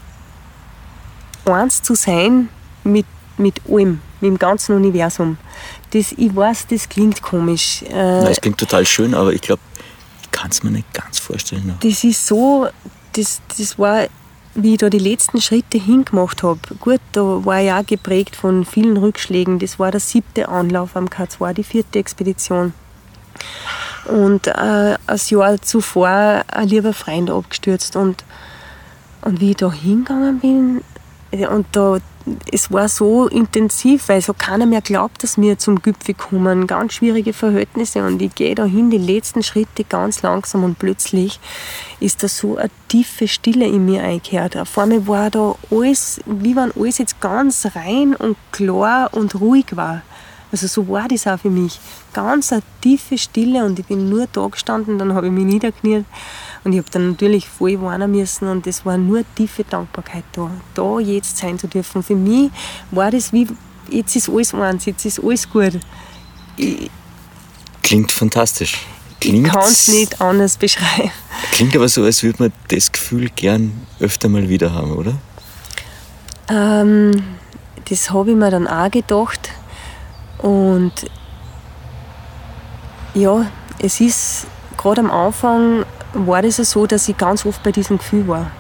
eins zu sein mit, mit allem, mit dem ganzen Universum. Das, ich weiß, das klingt komisch. Äh, Nein, es klingt total schön, aber ich glaube, kann es mir nicht ganz vorstellen. Noch. Das ist so, das, das war, wie ich da die letzten Schritte hingemacht habe. Gut, da war ich auch geprägt von vielen Rückschlägen. Das war der siebte Anlauf am K2, die vierte Expedition. Und äh, ein Jahr zuvor ein lieber Freund abgestürzt. Und, und wie ich da hingegangen bin, und da, es war so intensiv, weil so keiner mehr glaubt, dass wir zum Gipfel kommen. Ganz schwierige Verhältnisse und ich gehe da hin, die letzten Schritte ganz langsam und plötzlich ist da so eine tiefe Stille in mir eingekehrt. Auf einmal war da alles, wie wenn alles jetzt ganz rein und klar und ruhig war. Also so war das auch für mich. Ganz eine tiefe Stille und ich bin nur da gestanden, dann habe ich mich niederkniet Und ich habe dann natürlich voll warnen müssen und es war nur tiefe Dankbarkeit da, da jetzt sein zu dürfen. Für mich war das wie, jetzt ist alles eins, jetzt ist alles gut. Ich, Klingt fantastisch. Klingt, ich kann es nicht anders beschreiben. Klingt aber so, als würde man das Gefühl gern öfter mal wieder haben, oder? Ähm, das habe ich mir dann auch gedacht. Und ja, es ist gerade am Anfang war das so, dass ich ganz oft bei diesem Gefühl war.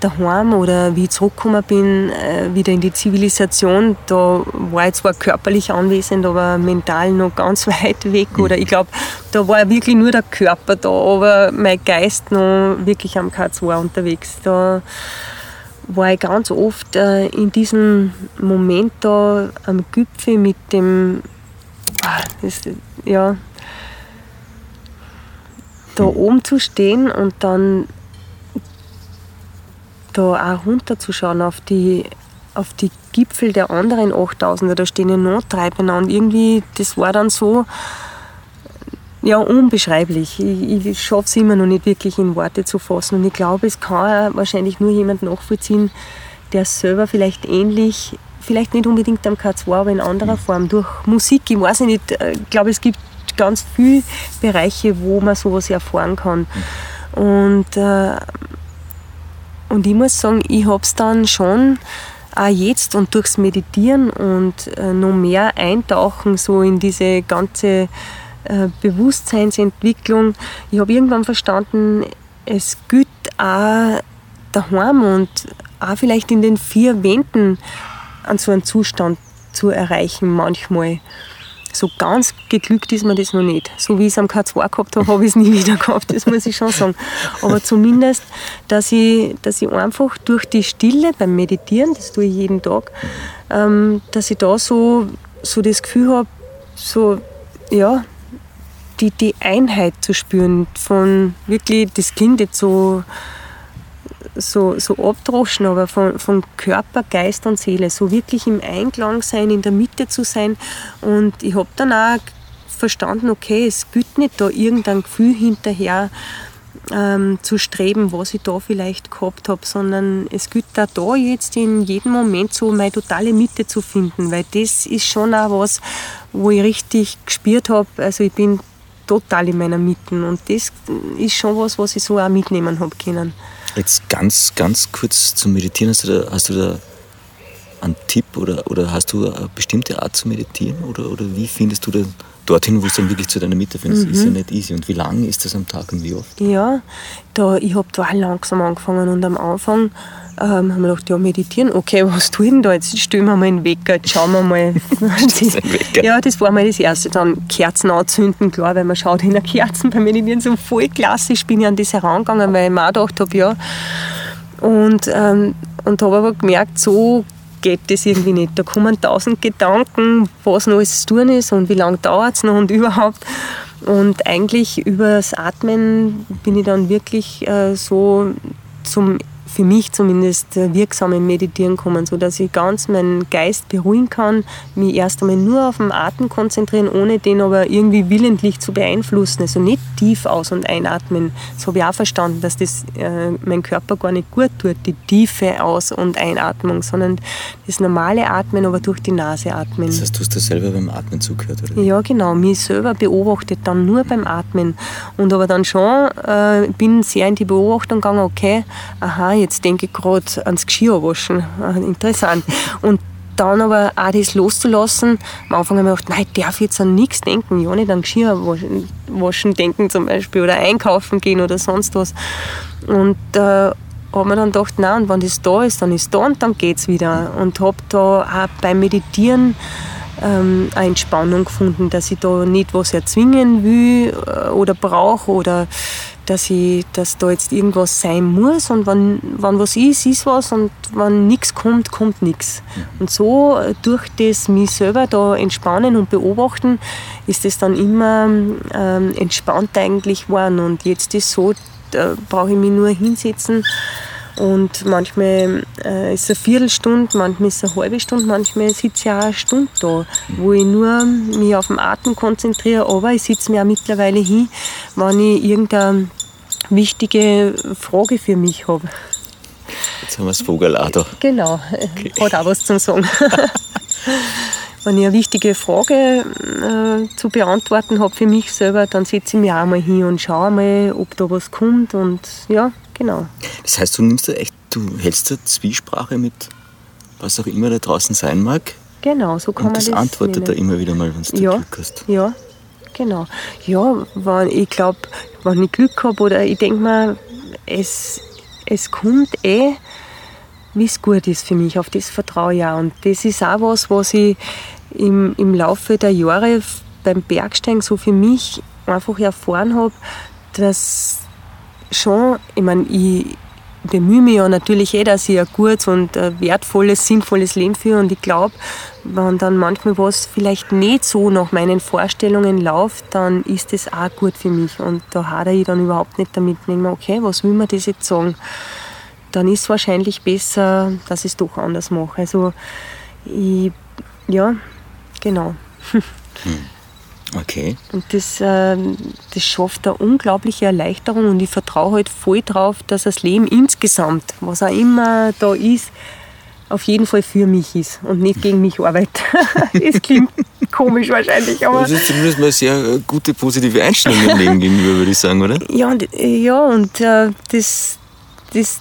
Daheim oder wie ich zurückgekommen bin, äh, wieder in die Zivilisation, da war ich zwar körperlich anwesend, aber mental noch ganz weit weg. Oder ich glaube, da war wirklich nur der Körper da, aber mein Geist noch wirklich am K2 unterwegs. Da war ich ganz oft äh, in diesem Moment da am Gipfel mit dem, ah, das, ja, da oben zu stehen und dann da auch runterzuschauen auf die, auf die Gipfel der anderen 8000er, da stehen ja drei beieinander. Irgendwie, das war dann so, ja, unbeschreiblich. Ich, ich schaffe es immer noch nicht wirklich in Worte zu fassen. Und ich glaube, es kann wahrscheinlich nur jemand nachvollziehen, der selber vielleicht ähnlich, vielleicht nicht unbedingt am K2, aber in anderer mhm. Form, durch Musik, ich weiß nicht, äh, ich glaube, es gibt ganz viele Bereiche, wo man sowas erfahren kann. Und, äh, und ich muss sagen, ich habe es dann schon auch jetzt und durchs Meditieren und äh, noch mehr eintauchen so in diese ganze äh, Bewusstseinsentwicklung. Ich habe irgendwann verstanden, es gilt auch daheim und auch vielleicht in den vier Wänden an so einen Zustand zu erreichen manchmal. So ganz geglückt ist mir das noch nicht. So wie ich es am K2 gehabt habe, habe ich es nie wieder gehabt, das muss ich schon sagen. Aber zumindest, dass ich, dass ich einfach durch die Stille beim Meditieren, das tue ich jeden Tag, ähm, dass ich da so, so das Gefühl habe, so, ja, die, die Einheit zu spüren von wirklich, das klingt jetzt so, so, so abdroschen, aber von, von Körper, Geist und Seele, so wirklich im Einklang sein, in der Mitte zu sein. Und ich habe dann auch verstanden, okay, es gibt nicht da irgendein Gefühl hinterher ähm, zu streben, was ich da vielleicht gehabt habe, sondern es gilt da, da jetzt in jedem Moment so meine totale Mitte zu finden, weil das ist schon auch was, wo ich richtig gespürt habe, also ich bin total in meiner Mitte. Und das ist schon was, was ich so auch mitnehmen habe können. Jetzt ganz, ganz kurz zum Meditieren. Hast du da, hast du da einen Tipp oder, oder hast du eine bestimmte Art zu meditieren? Oder, oder wie findest du denn dorthin, wo du dann wirklich zu deiner Mitte findest? Mhm. Ist ja nicht easy. Und wie lange ist das am Tag und wie oft? Ja, da, ich habe da langsam angefangen und am Anfang ähm, haben wir gedacht, ja, meditieren, okay, was tun denn da? Jetzt stellen wir mal einen Wecker, jetzt schauen wir mal. das ja, das war mal das Erste. Dann Kerzen anzünden, klar, weil man schaut in der Kerzen beim Meditieren so voll klassisch bin ich an das herangegangen, weil ich mir auch gedacht habe, ja. Und, ähm, und habe aber gemerkt, so geht das irgendwie nicht. Da kommen tausend Gedanken, was noch alles zu tun ist und wie lange dauert es noch und überhaupt. Und eigentlich über das Atmen bin ich dann wirklich äh, so zum für mich zumindest äh, wirksam im Meditieren kommen, sodass ich ganz meinen Geist beruhigen kann, mich erst einmal nur auf den Atem konzentrieren, ohne den aber irgendwie willentlich zu beeinflussen. Also nicht tief aus- und einatmen. Das habe ich auch verstanden, dass das äh, mein Körper gar nicht gut tut, die tiefe Aus- und Einatmung, sondern das normale Atmen, aber durch die Nase atmen. Das heißt, du hast das selber beim Atmen zugehört, oder? Ja, genau. Mich selber beobachtet dann nur beim Atmen. Und aber dann schon, äh, bin sehr in die Beobachtung gegangen, okay, aha, jetzt denke ich gerade ans Geschirrwaschen. Ah, interessant. Und dann aber auch das loszulassen. Am Anfang habe ich gedacht, nein, ich darf jetzt an nichts denken, ja nicht an Geschirrwaschen denken zum Beispiel oder einkaufen gehen oder sonst was. Und äh, habe mir dann gedacht, nein, und wenn das da ist, dann ist da und dann geht es wieder. Und habe da auch beim Meditieren ähm, eine Entspannung gefunden, dass ich da nicht was erzwingen will äh, oder brauche oder dass, ich, dass da jetzt irgendwas sein muss und wenn, wenn was ist, ist was und wenn nichts kommt, kommt nichts. Mhm. Und so äh, durch das mich selber da entspannen und beobachten, ist es dann immer ähm, entspannt eigentlich geworden. Und jetzt ist es so, da brauche ich mich nur hinsetzen und manchmal äh, ist es eine Viertelstunde, manchmal ist es eine halbe Stunde, manchmal sitze ich auch eine Stunde da, wo ich nur mich auf den Atem konzentriere. Aber ich sitze mir auch mittlerweile hin, wenn ich irgendein wichtige Frage für mich habe. Jetzt haben wir das Vogel auch da. Genau, okay. hat auch was zu sagen. Wenn ich eine wichtige Frage äh, zu beantworten habe für mich selber, dann setze ich mich auch mal hin und schaue mal, ob da was kommt. Und ja, genau. Das heißt, du nimmst da echt, du hältst eine Zwiesprache mit was auch immer da draußen sein mag. Genau, so kann und man das. das antwortet da immer wieder mal, wenn du ja, Glück hast. Ja, genau. Ja, wenn, ich glaube, wenn ich Glück habe oder ich denke mir, es, es kommt eh, wie es gut ist für mich. Auf das vertraue ich auch. Und das ist auch was, was ich im, im Laufe der Jahre beim Bergsteigen so für mich einfach erfahren habe, dass schon, ich meine, ich bemühe mich ja natürlich eh, dass ich ein gutes und ein wertvolles, sinnvolles Leben führe und ich glaube, wenn dann manchmal was vielleicht nicht so nach meinen Vorstellungen läuft, dann ist das auch gut für mich und da hadere ich dann überhaupt nicht damit. Denke okay, was will man das jetzt sagen? Dann ist es wahrscheinlich besser, dass ich es doch anders mache. Also, ich, ja, genau. Hm. Okay. Und das, äh, das schafft eine unglaubliche Erleichterung und ich vertraue halt voll drauf, dass das Leben insgesamt, was auch immer da ist, auf jeden Fall für mich ist und nicht gegen mich arbeitet. das klingt komisch wahrscheinlich, aber... Das ist zumindest mal eine sehr äh, gute, positive Einstellung im Leben gegenüber, würde ich sagen, oder? Ja, und, ja, und äh, das, das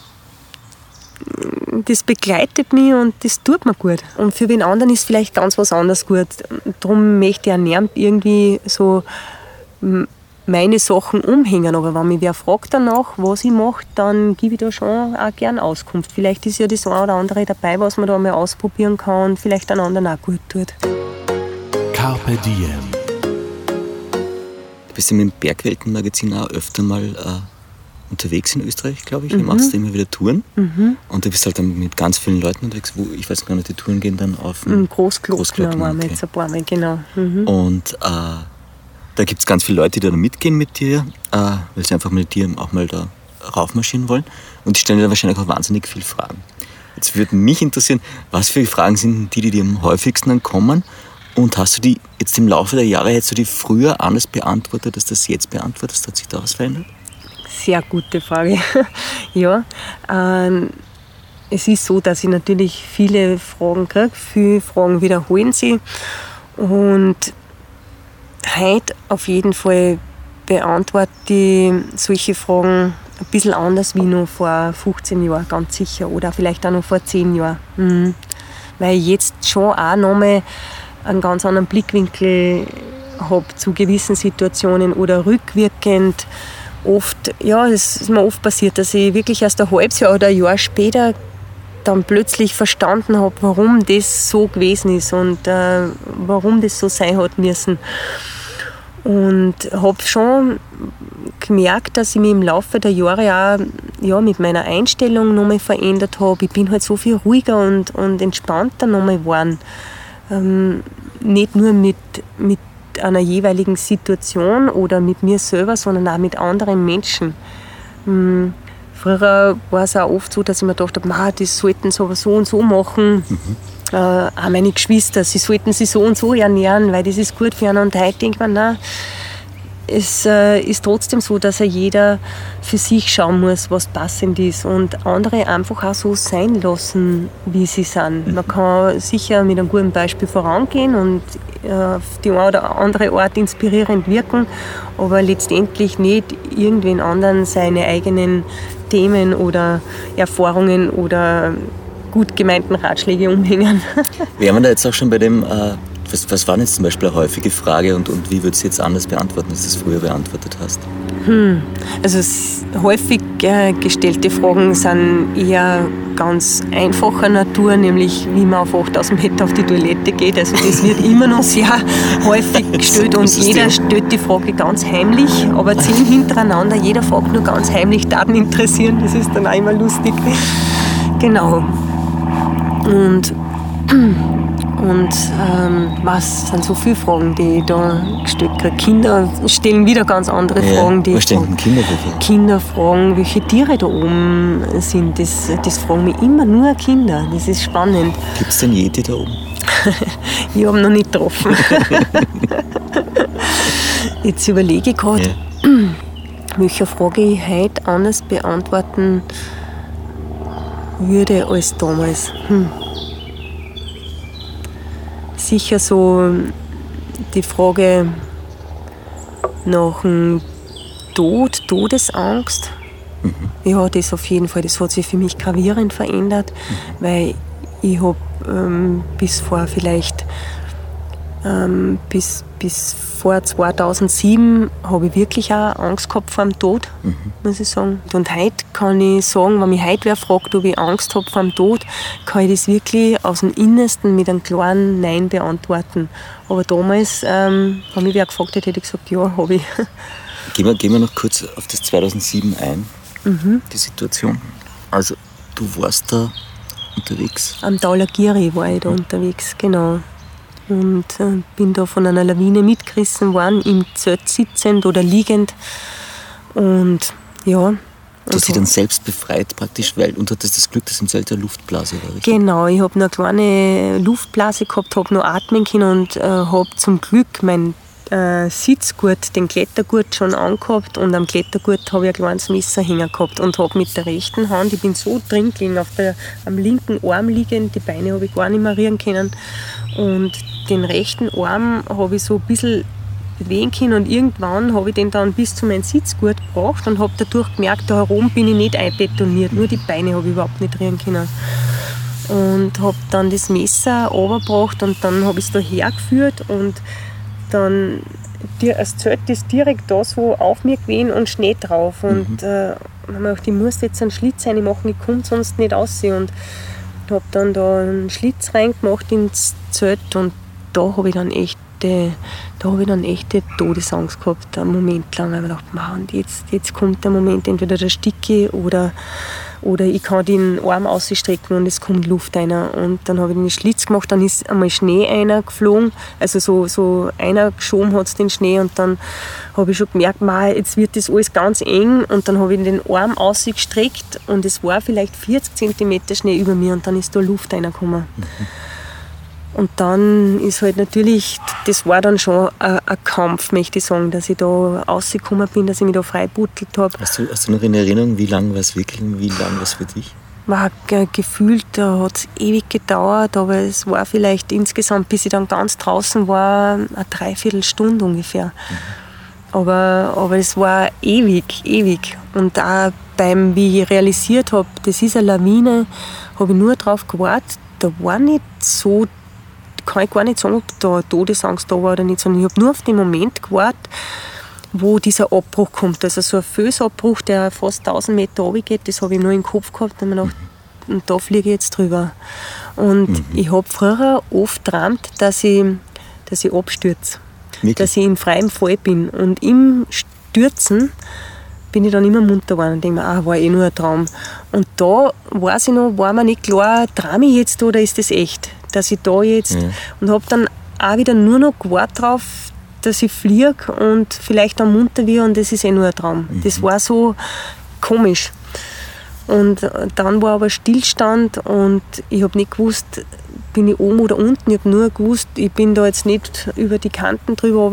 das begleitet mich und das tut mir gut. Und für den anderen ist vielleicht ganz was anderes gut. Darum möchte ich ernährend irgendwie so meine Sachen umhängen. Aber wenn mich wer fragt danach, was ich mache, dann gebe ich da schon auch gern Auskunft. Vielleicht ist ja das eine oder andere dabei, was man da mal ausprobieren kann und vielleicht einen anderen auch gut tut. Carpe Diem. Du bist dem Bergweltenmagazin auch öfter mal äh unterwegs in Österreich, glaube ich. Mhm. Du machst immer wieder Touren. Mhm. Und du bist halt dann mit ganz vielen Leuten unterwegs, wo ich weiß gar nicht, die Touren gehen dann auf den Großglockner waren wir jetzt ein paar Mal, genau. Mhm. Und äh, da gibt es ganz viele Leute, die da mitgehen mit dir, äh, weil sie einfach mit dir auch mal da raufmarschieren wollen. Und die stellen dir wahrscheinlich auch wahnsinnig viele Fragen. Jetzt würde mich interessieren, was für Fragen sind die, die dir am häufigsten dann kommen? Und hast du die jetzt im Laufe der Jahre, hättest du die früher anders beantwortet, als das jetzt beantwortest? Hat sich da was verändert? Sehr gute Frage. ja, ähm, es ist so, dass ich natürlich viele Fragen kriege. Viele Fragen wiederholen sie. Und heute auf jeden Fall beantworte ich solche Fragen ein bisschen anders wie noch vor 15 Jahren, ganz sicher. Oder vielleicht auch noch vor 10 Jahren. Mhm. Weil ich jetzt schon auch nochmal einen ganz anderen Blickwinkel habe zu gewissen Situationen oder rückwirkend oft, ja, es ist mir oft passiert, dass ich wirklich erst ein halbes Jahr oder ein Jahr später dann plötzlich verstanden habe, warum das so gewesen ist und äh, warum das so sein hat müssen. Und habe schon gemerkt, dass ich mich im Laufe der Jahre auch ja, mit meiner Einstellung nochmal verändert habe. Ich bin halt so viel ruhiger und, und entspannter nochmal geworden. Ähm, nicht nur mit, mit einer jeweiligen Situation oder mit mir selber, sondern auch mit anderen Menschen. Hm, früher war es auch oft so, dass ich mir gedacht habe, das sollten sie aber so und so machen. Mhm. Äh, auch meine Geschwister, sie sollten sich so und so ernähren, weil das ist gut für einen. Und heute denkt man, nein, es äh, ist trotzdem so, dass er jeder für sich schauen muss, was passend ist und andere einfach auch so sein lassen, wie sie sind. Man kann sicher mit einem guten Beispiel vorangehen und äh, auf die eine oder andere Art inspirierend wirken, aber letztendlich nicht irgendwen anderen seine eigenen Themen oder Erfahrungen oder gut gemeinten Ratschläge umhängen. Wären wir da jetzt auch schon bei dem äh, was, was war jetzt zum Beispiel eine häufige Frage und, und wie würdest du jetzt anders beantworten, als du es früher beantwortet hast? Hm. Also häufig äh, gestellte Fragen sind eher ganz einfacher Natur, nämlich wie man auf 8000 Meter auf die Toilette geht. Also das wird immer noch sehr häufig gestellt und jeder stellt die Frage ganz heimlich, aber zehn hintereinander, jeder fragt nur ganz heimlich, Daten interessieren, das ist dann auch immer lustig. Genau. Und und ähm, was sind so viele Fragen, die ich da gestellt kriege. Kinder stellen wieder ganz andere ja, Fragen. Die was stellen Kinder für Kinder fragen, welche Tiere da oben sind. Das, das fragen mich immer nur Kinder. Das ist spannend. Gibt es denn Jedi da oben? ich habe noch nicht getroffen. Jetzt überlege ich gerade. Ja. welche Frage ich heute anders beantworten würde als damals. Hm. Sicher so die Frage nach dem Tod, Todesangst. Mhm. Ja, das auf jeden Fall, das hat sich für mich gravierend verändert, mhm. weil ich habe ähm, bis vor vielleicht ähm, bis, bis vor 2007 habe ich wirklich auch Angst gehabt vor dem Tod, mhm. muss ich sagen. Und heute kann ich sagen, wenn mich heute wer fragt, ob ich Angst habe vor dem Tod, kann ich das wirklich aus dem Innersten mit einem klaren Nein beantworten. Aber damals, ähm, wenn mich wer gefragt hätte, hätte ich gesagt, ja, habe ich. Gehen wir, gehen wir noch kurz auf das 2007 ein, mhm. die Situation. Also, du warst da unterwegs? Am Taulagiri war ich da mhm. unterwegs, genau und äh, bin da von einer Lawine mitgerissen worden, im Zelt sitzend oder liegend. Und ja. Du hast dich dann selbst befreit praktisch, weil und hattest das Glück, dass im Zelt eine Luftblase war, richtig? Genau, ich habe eine kleine Luftblase gehabt, habe noch atmen können und äh, habe zum Glück mein äh, Sitzgurt, den Klettergurt schon angehabt und am Klettergurt habe ich ein kleines Messer hängen gehabt und habe mit der rechten Hand, ich bin so drin gelegen, auf der, am linken Arm liegend, die Beine habe ich gar nicht mehr rühren können und den rechten Arm habe ich so ein bisschen bewegen können und irgendwann habe ich den dann bis zu meinem Sitzgurt gebracht und habe dadurch gemerkt, da herum bin ich nicht einbetoniert, nur die Beine habe ich überhaupt nicht rühren können. Und habe dann das Messer runtergebracht und dann habe ich es da hergeführt und dann das Zelt ist direkt da so auf mir gewesen und Schnee drauf. Und mhm. äh, habe ich gedacht, ich muss jetzt einen Schlitz machen, ich komme sonst nicht raus. Und habe dann da einen Schlitz reingemacht ins Zelt und da habe ich dann echt da habe ich dann echte Todesangst gehabt, einen Moment lang. Ich habe gedacht, man, jetzt, jetzt kommt der Moment, entweder der Sticke oder oder ich kann den Arm ausstrecken und es kommt Luft rein. Und dann habe ich den Schlitz gemacht, dann ist einmal Schnee einer geflogen, also so, so einer geschoben hat es den Schnee und dann habe ich schon gemerkt, jetzt wird das alles ganz eng und dann habe ich den Arm ausgestreckt und es war vielleicht 40 cm Schnee über mir und dann ist da Luft reingekommen. Mhm. Und dann ist halt natürlich, das war dann schon ein, ein, Kampf, möchte ich sagen, dass ich da rausgekommen bin, dass ich mich da freibuttelt habe. Hast du, hast du noch in Erinnerung, wie lange war es wirklich, wie lange war es für dich? War gefühlt, da hat es ewig gedauert, aber es war vielleicht insgesamt, bis ich dann ganz draußen war, eine Dreiviertelstunde ungefähr. Mhm. Aber, aber es war ewig, ewig. Und auch beim, wie ich realisiert habe, das ist eine Lawine, habe ich nur darauf gewartet, da war nicht so kann ich gar nicht sagen, ob da Todesangst da war oder nicht, sondern ich habe nur auf den Moment gewartet, wo dieser Abbruch kommt. Also so ein Fösabbruch, der fast 1000 Meter runtergeht, das habe ich nur im Kopf gehabt und mir gedacht, und da fliege ich jetzt drüber. Und mhm. ich habe früher oft geträumt, dass ich, dass ich abstürze. Wirklich? Dass ich im freien Fall bin. Und im Stürzen bin ich dann immer munter geworden und denke mir, ah, war eh nur ein Traum. Und da weiß ich noch, war mir nicht klar, träume ich jetzt oder ist das echt? Dass ich da jetzt mhm. und habe dann auch wieder nur noch gewartet darauf, dass ich fliege und vielleicht am munter wird und das ist eh nur ein Traum. Mhm. Das war so komisch. Und dann war aber Stillstand und ich habe nicht gewusst, bin ich oben oder unten. Ich habe nur gewusst, ich bin da jetzt nicht über die Kanten drüber.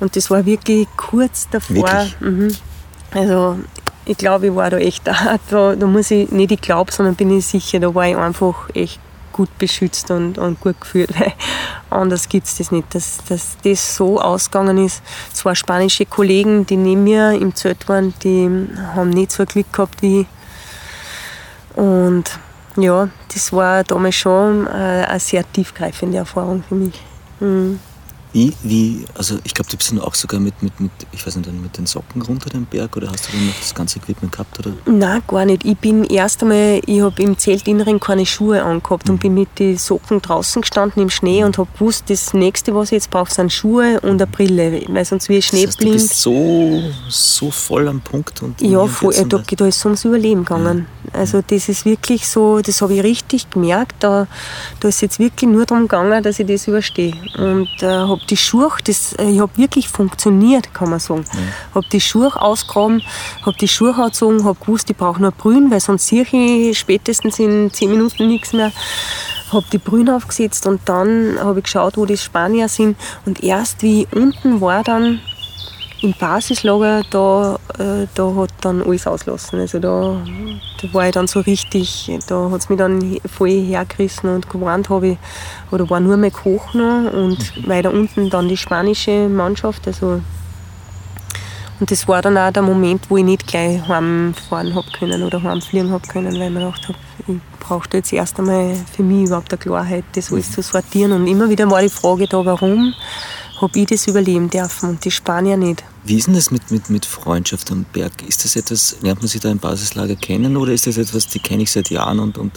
Und das war wirklich kurz davor. Wirklich? Mhm. Also ich glaube, ich war da echt da. Da, da muss ich nicht ich glaube, sondern bin ich sicher, da war ich einfach echt gut beschützt und, und gut geführt, anders gibt es das nicht, dass, dass das so ausgegangen ist. Zwei spanische Kollegen, die neben mir im Zelt waren, die haben nicht so Glück gehabt wie ich. Und ja, das war damals schon äh, eine sehr tiefgreifende Erfahrung für mich. Mhm. Wie, wie, also ich glaube, du bist dann auch sogar mit, mit, mit, ich weiß nicht, mit den Socken runter den Berg oder hast du dann noch das ganze Equipment gehabt? Oder? Nein, gar nicht. Ich bin erst einmal, ich habe im Zeltinneren keine Schuhe angehabt mhm. und bin mit den Socken draußen gestanden im Schnee mhm. und habe gewusst, das nächste, was ich jetzt brauche, sind Schuhe und eine Brille, weil sonst wie Schneeblind. Das heißt, du bist so, so voll am Punkt. Und ja, voll, da, da ist es ums Überleben gegangen. Ja. Also das ist wirklich so, das habe ich richtig gemerkt, da, da ist jetzt wirklich nur darum gegangen, dass ich das überstehe. Und äh, habe die Schuhe, das, äh, ich habe wirklich funktioniert, kann man sagen. Mhm. habe die Schuhe ausgegraben, habe die Schuhe angezogen, habe gewusst, ich brauche nur Brühen, weil sonst sehe ich spätestens in zehn Minuten nichts mehr habe die Brühen aufgesetzt und dann habe ich geschaut, wo die Spanier sind. Und erst wie ich unten war, dann im Basislager, da, äh, da hat dann alles auslassen. Also da, da war ich dann so richtig, da hat es mich dann voll hergerissen und gewarnt habe ich, oder war nur mehr Koch noch und weiter unten dann die spanische Mannschaft, also und das war dann auch der Moment, wo ich nicht gleich heimfahren habe können oder heimfliegen habe können, weil ich mir gedacht habe, ich brauchte jetzt erst einmal für mich überhaupt eine Klarheit, das alles zu sortieren. Und immer wieder war die Frage da, warum habe ich das überleben dürfen und die Spanier nicht. Wie ist denn das mit, mit, mit Freundschaft am Berg? Ist das etwas, lernt man sich da im Basislager kennen oder ist das etwas, die kenne ich seit Jahren und, und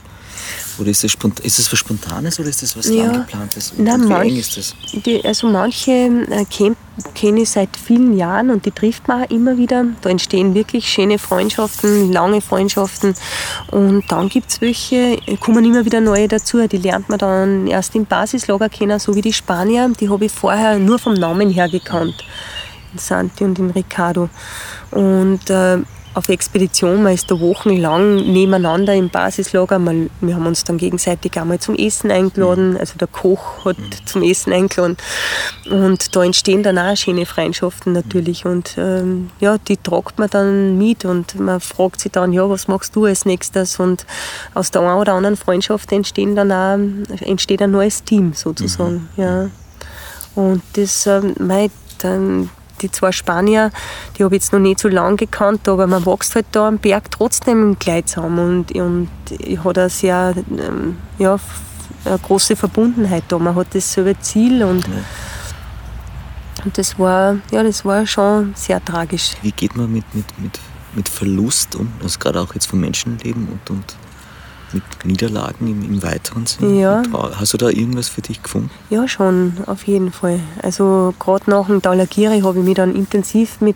oder ist das, ist das was Spontanes oder ist das was ja. Angeplantes? Nein, wie manch, eng ist das? Die, also manche äh, kenne ich seit vielen Jahren und die trifft man auch immer wieder. Da entstehen wirklich schöne Freundschaften, lange Freundschaften. Und dann gibt es welche, kommen immer wieder neue dazu. Die lernt man dann erst im Basislager kennen, so wie die Spanier. Die habe ich vorher nur vom Namen her gekannt. Santi und den Ricardo. Und äh, auf Expedition. Man ist da wochenlang nebeneinander im Basislager. Man, wir haben uns dann gegenseitig einmal zum Essen eingeladen. Mhm. Also der Koch hat mhm. zum Essen eingeladen. Und da entstehen dann auch schöne Freundschaften natürlich. Und ähm, ja, die tragt man dann mit und man fragt sich dann, ja, was machst du als nächstes? Und aus der einen oder anderen Freundschaft entstehen dann auch, entsteht ein neues Team sozusagen. Mhm. Ja. Und das, ähm, mein, dann, die zwei Spanier, die habe ich jetzt noch nicht so lange gekannt, aber man wächst halt da am Berg trotzdem gleich zusammen und, und hat eine sehr ähm, ja, eine große Verbundenheit da. Man hat dasselbe Ziel und, ja. und das, war, ja, das war schon sehr tragisch. Wie geht man mit, mit, mit, mit Verlust um, also gerade auch jetzt vom Menschenleben und, und mit Niederlagen im, im weiteren Sinne? Ja. Hast du da irgendwas für dich gefunden? Ja, schon, auf jeden Fall. Also gerade nach dem Talagiri habe ich mich dann intensiv mit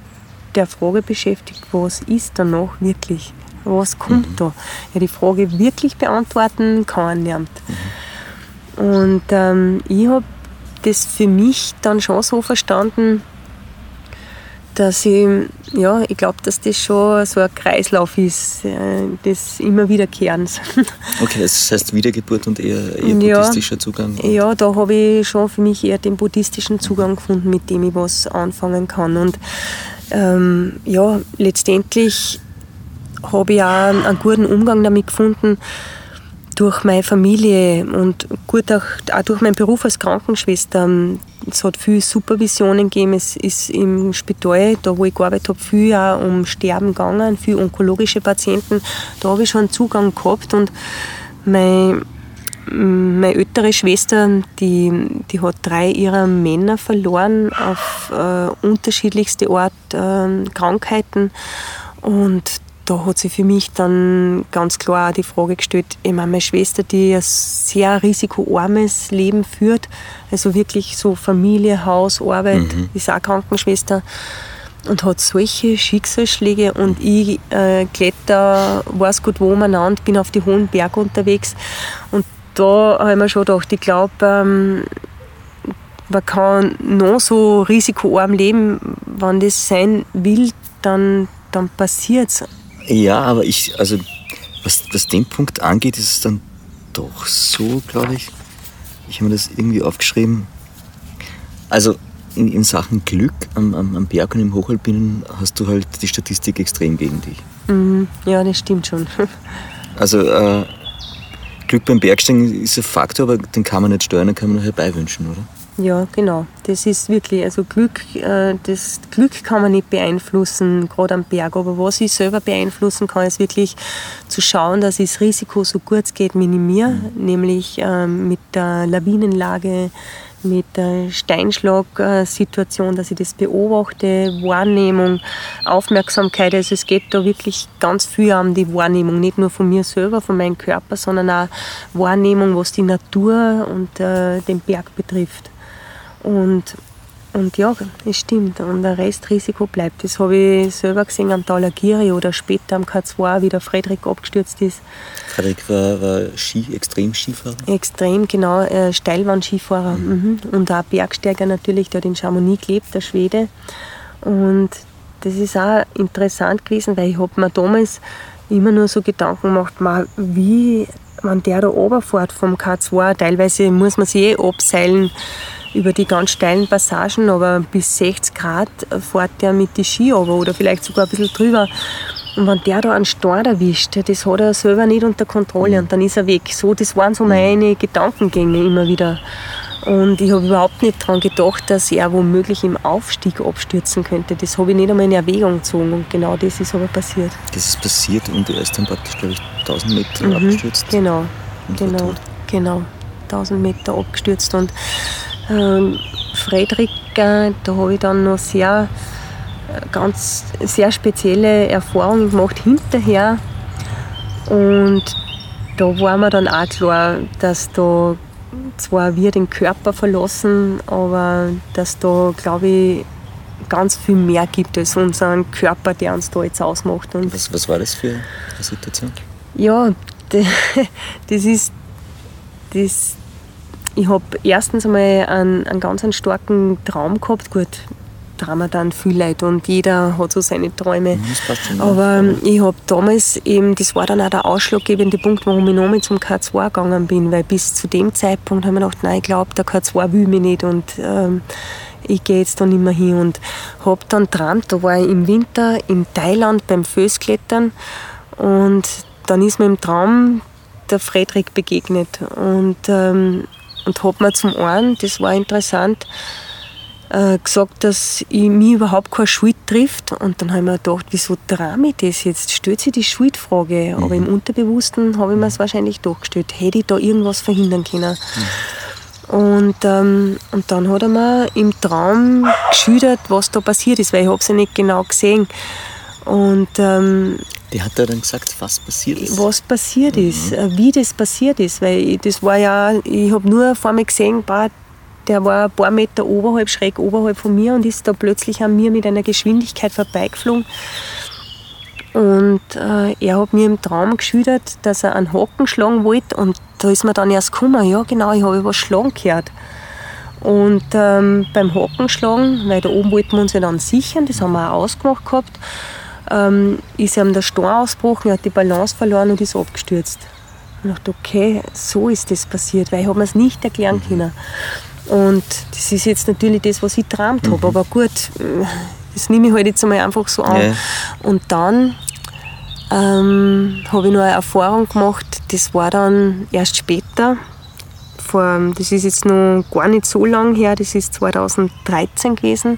der Frage beschäftigt, was ist da noch wirklich? Was kommt mhm. da? Ja, die Frage wirklich beantworten kann niemand. Mhm. Und ähm, ich habe das für mich dann schon so verstanden, dass ich, ja, ich glaube, dass das schon so ein Kreislauf ist, äh, das immer wiederkehrend. Okay, das heißt Wiedergeburt und eher, eher buddhistischer ja, Zugang? Ja, da habe ich schon für mich eher den buddhistischen Zugang gefunden, mit dem ich was anfangen kann. Und ähm, ja, letztendlich habe ich auch einen guten Umgang damit gefunden, durch meine Familie und gut auch, auch durch meinen Beruf als Krankenschwester. Es hat viele Supervisionen gegeben. Es ist im Spital, da wo ich gearbeitet habe, viel auch um Sterben gegangen, viele onkologische Patienten. Da habe ich schon Zugang gehabt und meine, meine ältere Schwester, die, die hat drei ihrer Männer verloren auf äh, unterschiedlichste Art äh, Krankheiten und da hat sich für mich dann ganz klar die Frage gestellt, ich meine, meine Schwester, die ein sehr risikoarmes Leben führt, also wirklich so Familie, Haus, Arbeit, mhm. ist auch Krankenschwester und hat solche Schicksalsschläge und ich äh, kletter, weiß gut wo man an, bin auf die hohen Berge unterwegs und da habe ich mir schon gedacht, ich glaube, ähm, man kann noch so risikoarm leben, wenn das sein will, dann, dann passiert es. Ja, aber ich, also was, was den Punkt angeht, ist es dann doch so, glaube ich. Ich habe mir das irgendwie aufgeschrieben. Also in, in Sachen Glück am, am, am, Berg und im Hochalpinen hast du halt die Statistik extrem gegen dich. Mhm, ja, das stimmt schon. also äh, Glück beim Bergsteigen ist ein Faktor, aber den kann man nicht steuern, den kann man nur herbeiwünschen, oder? Ja, genau. Das ist wirklich, also Glück, äh, das Glück kann man nicht beeinflussen, gerade am Berg. Aber was ich selber beeinflussen kann, ist wirklich zu schauen, dass ich das Risiko so gut es geht minimiere, mhm. nämlich ähm, mit der Lawinenlage, mit der Steinschlagsituation, dass ich das beobachte, Wahrnehmung, Aufmerksamkeit. Also es geht da wirklich ganz viel um die Wahrnehmung, nicht nur von mir selber, von meinem Körper, sondern auch Wahrnehmung, was die Natur und äh, den Berg betrifft. Und, und ja, es stimmt. Und der Restrisiko bleibt. Das habe ich selber gesehen am Talagiri oder später am K2, wie der Frederik abgestürzt ist. Frederik war, war Ski, extrem Skifahrer? Extrem, genau. Äh, Steilwand-Skifahrer. Mhm. Mhm. Und auch Bergsteiger natürlich, der hat in Chamonix gelebt, der Schwede. Und das ist auch interessant gewesen, weil ich habe mir damals immer nur so Gedanken gemacht, wie wenn der da runterfährt vom K2, teilweise muss man sich eh abseilen über die ganz steilen Passagen, aber bis 60 Grad fährt der mit die Ski runter oder vielleicht sogar ein bisschen drüber. Und wenn der da einen Start erwischt, das hat er selber nicht unter Kontrolle und dann ist er weg. So, das waren so meine Gedankengänge immer wieder. Und ich habe überhaupt nicht daran gedacht, dass er womöglich im Aufstieg abstürzen könnte. Das habe ich nicht einmal in Erwägung gezogen. Und genau das ist aber passiert. Das ist passiert und er ist dann praktisch, glaube ich, 1000 Meter mhm, abgestürzt. Genau, genau, genau. 1000 Meter abgestürzt. Und ähm, Friedrich, äh, da habe ich dann noch sehr, äh, ganz sehr spezielle Erfahrungen gemacht hinterher. Und da war mir dann auch klar, dass da zwar wir den Körper verlassen, aber dass da, glaube ich, ganz viel mehr gibt als unseren Körper, der uns da jetzt ausmacht. Und was, was war das für eine Situation? Ja, das ist das, ich habe erstens einmal einen, einen ganz einen starken Traum gehabt. Gut, Drama dann viel Leute und jeder hat so seine Träume. Mhm, Aber ja. ich habe damals eben, das war dann auch der ausschlaggebende Punkt, warum ich nochmal zum K2 gegangen bin, weil bis zu dem Zeitpunkt habe ich gedacht, nein, ich glaube, der K2 will mich nicht und ähm, ich gehe jetzt da nicht mehr hin und habe dann geträumt, da war ich im Winter in Thailand beim Fösklettern und dann ist mir im Traum der Frederik begegnet und ähm, und hat mir zum einen, das war interessant, äh, gesagt, dass ich mich überhaupt keine Schuld trifft. Und dann habe ich mir gedacht, wieso trame ich das jetzt? Stellt sich die Schuldfrage. Mhm. Aber im Unterbewussten habe ich mir es wahrscheinlich doch gestellt. Hätte ich da irgendwas verhindern können? Mhm. Und, ähm, und dann hat er mir im Traum geschildert, was da passiert ist, weil ich habe es ja nicht genau gesehen. Und ähm, die hat er dann gesagt, was passiert ist? Was passiert mhm. ist, äh, wie das passiert ist. Weil ich, das war ja, ich habe nur vor mir gesehen, boah, der war ein paar Meter oberhalb, schräg oberhalb von mir und ist da plötzlich an mir mit einer Geschwindigkeit vorbeigeflogen. Und äh, er hat mir im Traum geschildert, dass er einen Haken schlagen wollte und da ist mir dann erst gekommen, ja genau, ich habe was schlagen gehört. Und ähm, beim Hakenschlagen, weil da oben wollten wir uns ja dann sichern, das haben wir auch ausgemacht gehabt, ähm, ist ihm der Stein ausgebrochen, er hat die Balance verloren und ist abgestürzt. Und ich dachte, okay, so ist das passiert, weil ich habe mir es nicht erklären mhm. können. Und das ist jetzt natürlich das, was ich geträumt mhm. habe, aber gut, das nehme ich halt jetzt einmal einfach so an. Ja. Und dann ähm, habe ich noch eine Erfahrung gemacht, das war dann erst später, vor, das ist jetzt noch gar nicht so lang her, das ist 2013 gewesen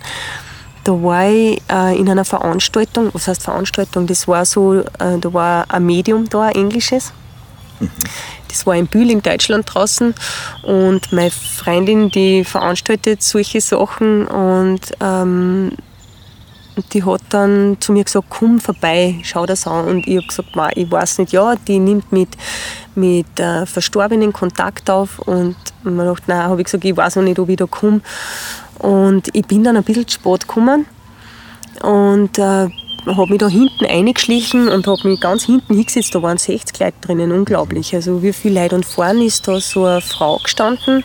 da war ich äh, in einer Veranstaltung, was heißt Veranstaltung, das war so, äh, da war ein Medium da, ein englisches. Mhm. Das war in Bühl in Deutschland draußen und meine Freundin, die veranstaltet solche Sachen und ähm, die hat dann zu mir gesagt, komm vorbei, schau das an. Und ich habe gesagt, ich weiß nicht, ja, die nimmt mit, mit äh, Verstorbenen Kontakt auf. Und man dachte, nein, habe ich gesagt, ich weiß noch nicht, ob ich da komme. Und ich bin dann ein bisschen zu spät gekommen und äh, habe mich da hinten eingeschlichen und habe mich ganz hinten hingesetzt. Da waren 60 Leute drinnen, unglaublich. Also wie viele Leute. Und vorne ist da so eine Frau gestanden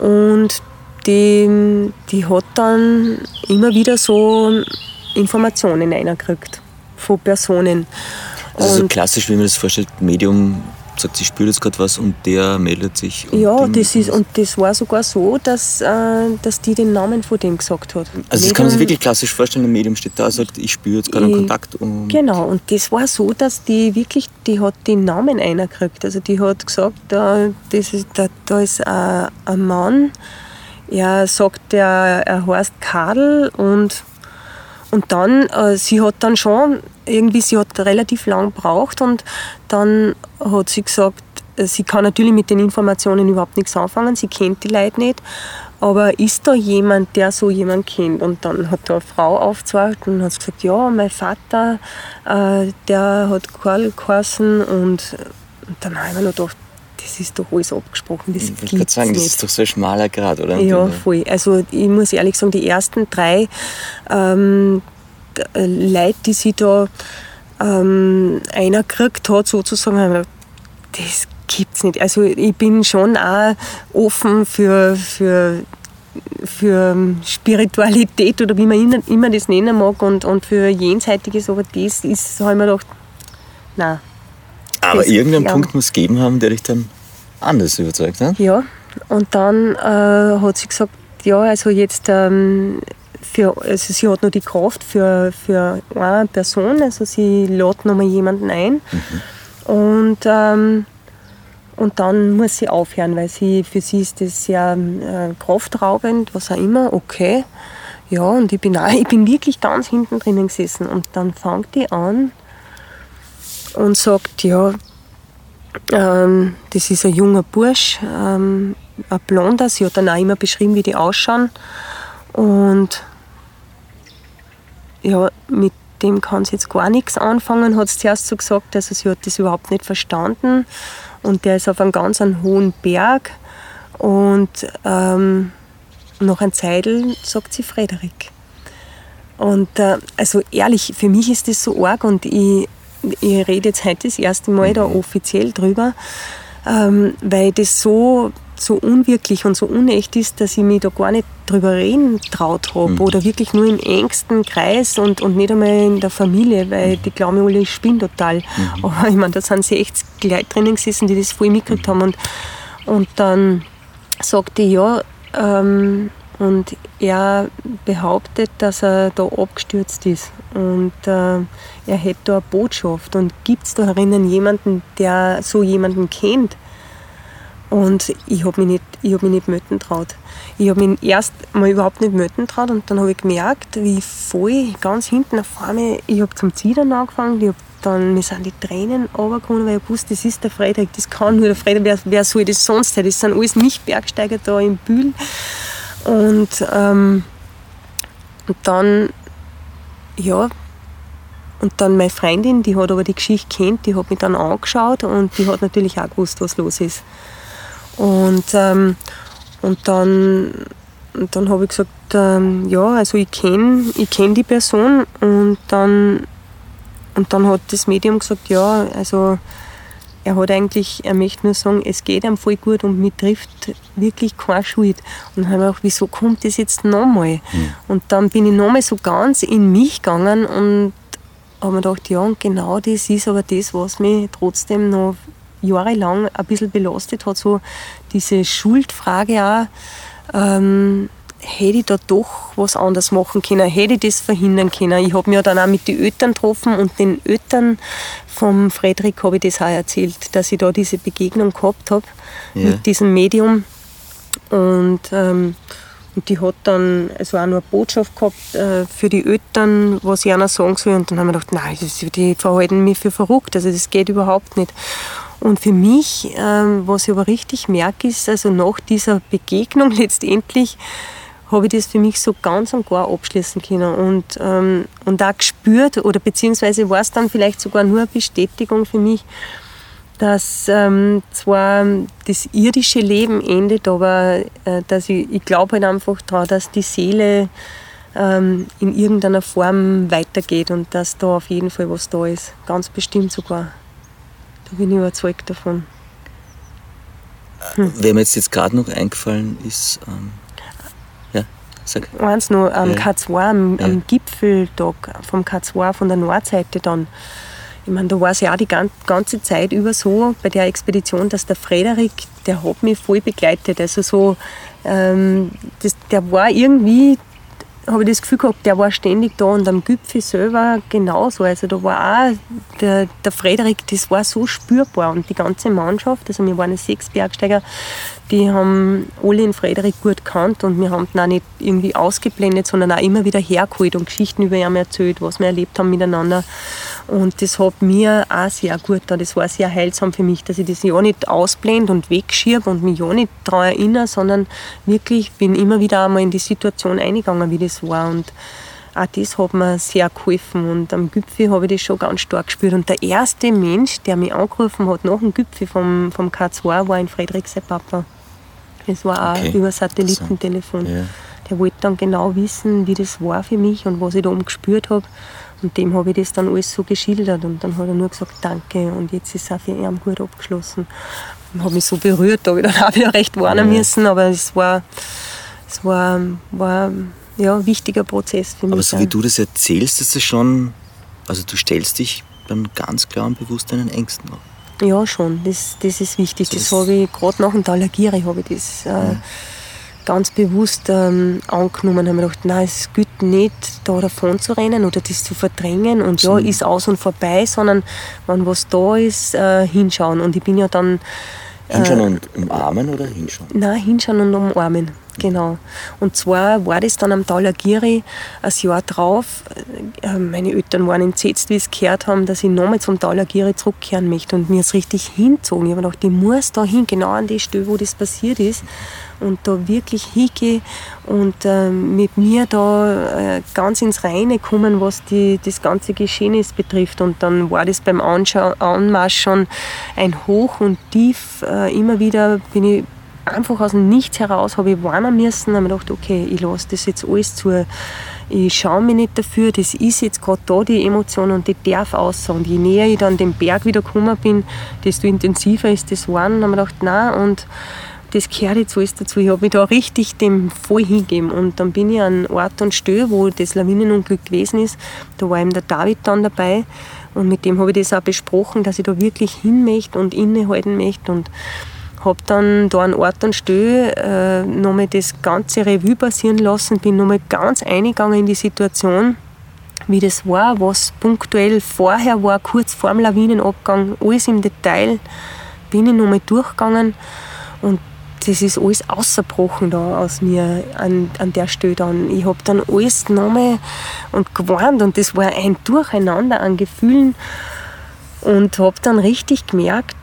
und die, die hat dann immer wieder so Informationen reingekriegt von Personen. Also so klassisch, wie man das vorstellt, Medium sagt, sie spürt jetzt gerade was und der meldet sich. ja, das ist, und das war sogar so, dass, äh, dass die den Namen von dem gesagt hat. Also das Medium, kann man sich wirklich klassisch vorstellen, ein Medium steht da und sagt, ich spüre jetzt gerade einen Kontakt. Und genau, und das war so, dass die wirklich, die hat den Namen einer gekriegt. Also die hat gesagt, da, das ist, da, da ist ein, ein Mann, er sagt, er, er heißt Karl und und dann, äh, sie hat dann schon, irgendwie, sie hat relativ lang gebraucht und dann hat sie gesagt, äh, sie kann natürlich mit den Informationen überhaupt nichts anfangen, sie kennt die Leute nicht, aber ist da jemand, der so jemand kennt? Und dann hat da eine Frau aufgezeigt und hat gesagt, ja, mein Vater, äh, der hat Karl geheißen und, und dann habe ich mir noch gedacht, das ist doch alles abgesprochen. Das ich würde sagen, das ist doch so ein schmaler Grad, oder? Ja, voll. Also ich muss ehrlich sagen, die ersten drei ähm, Leute, die sie da ähm, einer gekriegt hat, sozusagen, das gibt's nicht. Also ich bin schon auch offen für, für, für Spiritualität oder wie man immer das nennen mag und, und für Jenseitiges, aber das ist, habe ich mir gedacht, nein, aber irgendeinen. Punkt muss es geben haben, der dich dann anders überzeugt hat. Ja, und dann äh, hat sie gesagt, ja, also jetzt ähm, für, also sie hat noch die Kraft für, für eine Person, also sie lädt noch mal jemanden ein. Mhm. Und, ähm, und dann muss sie aufhören, weil sie, für sie ist das sehr äh, kraftraubend, was auch immer, okay. Ja, und ich bin, auch, ich bin wirklich ganz hinten drinnen gesessen. Und dann fängt die an und sagt, ja, ähm, das ist ein junger Bursch, ähm, ein Blonder. Sie hat dann auch immer beschrieben, wie die ausschauen. Und ja, mit dem kann sie jetzt gar nichts anfangen, hat sie zuerst so gesagt. Also sie hat das überhaupt nicht verstanden. Und der ist auf einem ganz einen hohen Berg. Und ähm, nach einem Zeitl sagt sie Frederik. Und äh, also ehrlich, für mich ist das so arg und ich, ich rede jetzt heute das erste Mal da offiziell drüber, ähm, weil das so so unwirklich und so unecht ist, dass ich mich da gar nicht drüber reden traut habe. Mhm. Oder wirklich nur im engsten Kreis und, und nicht einmal in der Familie, weil die glauben alle, ich spinne total. Mhm. Aber ich meine, da sind sie echt Leute drinnen gesessen, die das voll mitgekriegt haben. Und, und dann sagte ich, ja, ähm, und er behauptet, dass er da abgestürzt ist. Und äh, er hätte da eine Botschaft. Und gibt es da herinnen jemanden, der so jemanden kennt? Und ich habe mich, nicht, hab mich nicht melden traut. Ich habe mich erst mal überhaupt nicht melden traut und dann habe ich gemerkt, wie voll ganz hinten auf einmal, ich habe zum Zittern angefangen, ich dann, mir sind die Tränen runtergekommen, weil ich wusste, das ist der Frederik, das kann nur der Frederik, wer, wer soll das sonst sein? Das sind alles nicht Bergsteiger da im Bühl. Und, ähm, dann, ja, und dann meine Freundin, die hat aber die Geschichte kennt, die hat mich dann angeschaut und die hat natürlich auch gewusst, was los ist. Und, ähm, und dann, und dann habe ich gesagt, ähm, ja, also ich kenne ich kenn die Person und dann, und dann hat das Medium gesagt, ja, also er hat eigentlich, er möchte nur sagen, es geht ihm voll gut und mir trifft wirklich keine Schuld. Und dann habe ich gedacht, wieso kommt das jetzt nochmal? Mhm. Und dann bin ich nochmal so ganz in mich gegangen und habe mir gedacht, ja, und genau das ist aber das, was mich trotzdem noch jahrelang ein bisschen belastet hat, so diese Schuldfrage auch. Ähm, hätte ich da doch was anderes machen können, hätte ich das verhindern können. Ich habe mich ja dann auch mit den Eltern getroffen und den Eltern vom Friedrich habe ich das auch erzählt, dass ich da diese Begegnung gehabt habe ja. mit diesem Medium. Und, ähm, und die hat dann also auch noch eine Botschaft gehabt äh, für die Eltern, was ich einer sagen soll. Und dann haben wir gedacht, nein, das, die verhalten mich für verrückt, also das geht überhaupt nicht. Und für mich, ähm, was ich aber richtig merke, ist, also nach dieser Begegnung letztendlich, habe ich das für mich so ganz und gar abschließen können und, ähm, und auch gespürt oder beziehungsweise war es dann vielleicht sogar nur eine Bestätigung für mich, dass ähm, zwar das irdische Leben endet, aber äh, dass ich, ich glaube halt einfach daran, dass die Seele ähm, in irgendeiner Form weitergeht und dass da auf jeden Fall was da ist, ganz bestimmt sogar. Da bin ich überzeugt davon. Hm. Wer mir jetzt, jetzt gerade noch eingefallen ist, ähm, sag. Eins noch, am ja. K2, am, ja. am Gipfeltag vom K2 von der Nordseite dann. Ich meine, da war es ja auch die ganze Zeit über so bei der Expedition, dass der Frederik, der hat mich voll begleitet. Also so, ähm, das, der war irgendwie habe ich das Gefühl gehabt, der war ständig da und am Gipfel selber genauso. Also da war auch der, der Frederik, das war so spürbar und die ganze Mannschaft, also wir waren sechs Bergsteiger, die haben alle den Frederik gut gekannt und wir haben ihn auch nicht irgendwie ausgeblendet, sondern auch immer wieder hergeholt und Geschichten über ihn erzählt, was wir erlebt haben miteinander. Und das hat mir auch sehr gut da. Das war sehr heilsam für mich, dass ich das ja nicht ausblende und wegschiebe und mich ja nicht daran erinnere, sondern wirklich bin immer wieder einmal in die Situation eingegangen, wie das war. Und auch das hat mir sehr geholfen. Und am Gipfel habe ich das schon ganz stark gespürt. Und der erste Mensch, der mich angerufen hat nach dem Gipfel vom, vom K2, war ein Friedrich, sein Papa. Das war okay. auch über Satellitentelefon. Ja. Der wollte dann genau wissen, wie das war für mich und was ich da oben gespürt habe. Und dem habe ich das dann alles so geschildert und dann hat er nur gesagt, danke und jetzt ist es auch für ihn gut abgeschlossen. Und habe mich so berührt, da habe ich dann auch wieder recht warnen ja. müssen, aber es war, es war, war ja, ein wichtiger Prozess für mich. Aber so wie du das erzählst, ist es schon, also du stellst dich dann ganz klar und bewusst deinen Ängsten auf. Ja, schon, das, das ist wichtig. Also das, das habe ich gerade nach dem Talagiri habe ich das. Äh, ganz bewusst ähm, angenommen, haben wir gedacht, nein, es gilt nicht, da davon zu rennen oder das zu verdrängen und ja, ist aus und vorbei, sondern wenn was da ist, äh, hinschauen. Und ich bin ja dann Hinschauen äh, und umarmen oder hinschauen? Nein, hinschauen und umarmen, genau. Und zwar war das dann am Talagiri ein Jahr drauf. Äh, meine Eltern waren entsetzt, wie sie gehört haben, dass ich nochmal zum Talagiri zurückkehren möchte und mir es richtig hinzogen. Ich habe gedacht, ich muss da hin, genau an die Stelle, wo das passiert ist und da wirklich hingehe und äh, mit mir da äh, ganz ins Reine kommen, was die, das ganze Geschehnis betrifft. Und dann war das beim Anmarsch schon ein Hoch und Tief. Äh, immer wieder bin ich einfach aus dem Nichts heraus, habe ich warnen müssen, habe mir gedacht, okay, ich lasse das jetzt alles zu. Ich schaue mich nicht dafür, das ist jetzt gerade da, die Emotion, und die darf aus. Und je näher ich dann den Berg wieder gekommen bin, desto intensiver ist das Warnen. Dann habe ich gedacht, nein, und das gehört jetzt alles dazu. Ich habe mich da richtig dem voll hingegeben. Und dann bin ich an Ort und Stelle, wo das Lawinenunglück gewesen ist. Da war eben der David dann dabei. Und mit dem habe ich das auch besprochen, dass ich da wirklich hin möchte und innehalten möchte. Und habe dann da an Ort und Stelle äh, nochmal das ganze Revue passieren lassen, bin nochmal ganz eingegangen in die Situation, wie das war, was punktuell vorher war, kurz vor dem Lawinenabgang, alles im Detail, bin ich nochmal durchgegangen und das ist alles ausgebrochen da aus mir an, an der Stelle dann. Ich habe dann alles genommen und gewarnt und das war ein Durcheinander an Gefühlen und habe dann richtig gemerkt,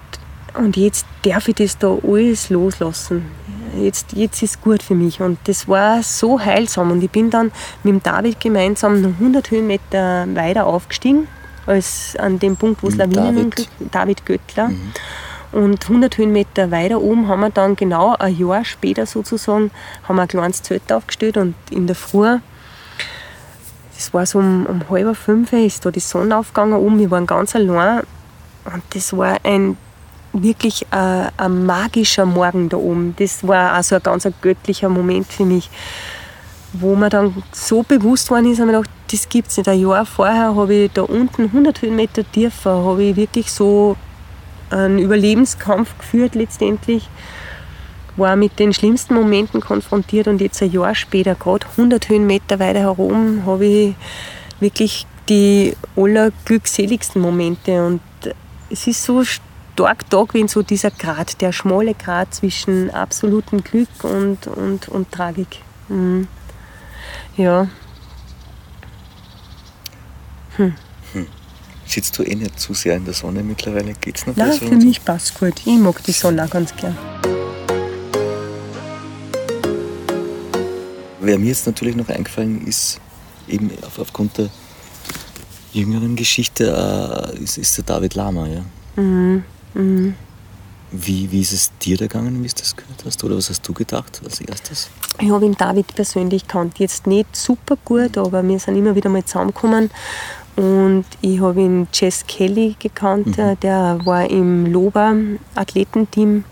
und jetzt darf ich das da alles loslassen. Jetzt, jetzt ist es gut für mich. Und das war so heilsam. Und ich bin dann mit dem David gemeinsam noch 100 Höhenmeter weiter aufgestiegen, als an dem Punkt, wo es Lawinen David. David Göttler. Mhm. Und 100 Höhenmeter weiter oben haben wir dann genau ein Jahr später sozusagen haben wir ein kleines Zelt aufgestellt und in der Früh, das war so um, um halb fünf, ist da die Sonne aufgegangen oben, wir waren ganz allein und das war ein wirklich ein, ein magischer Morgen da oben. Das war also ein ganz ein göttlicher Moment für mich, wo mir dann so bewusst worden ist, habe ich gedacht, das gibt es nicht. Ein Jahr vorher habe ich da unten 100 Höhenmeter tiefer, habe ich wirklich so einen Überlebenskampf geführt letztendlich, war mit den schlimmsten Momenten konfrontiert und jetzt ein Jahr später, gerade 100 Höhenmeter weiter herum, habe ich wirklich die allerglückseligsten Momente und es ist so stark da gewesen, so dieser Grad, der schmale Grad zwischen absolutem Glück und, und, und Tragik. Mhm. Ja. Hm. Hm. Sitzt du eh nicht zu sehr in der Sonne mittlerweile? Geht's noch Nein, für mich passt gut. Ich mag die Sonne auch ganz gern. Wer mir jetzt natürlich noch eingefallen ist, eben aufgrund der jüngeren Geschichte, äh, ist, ist der David Lama. Ja? Mhm. Mhm. Wie, wie ist es dir da gegangen, wie du das gehört hast? Oder was hast du gedacht als erstes? Ich habe ihn David persönlich kannt. Jetzt nicht super gut, aber wir sind immer wieder mal zusammengekommen. Und ich habe ihn Jess Kelly gekannt, mhm. der war im Lober Athletenteam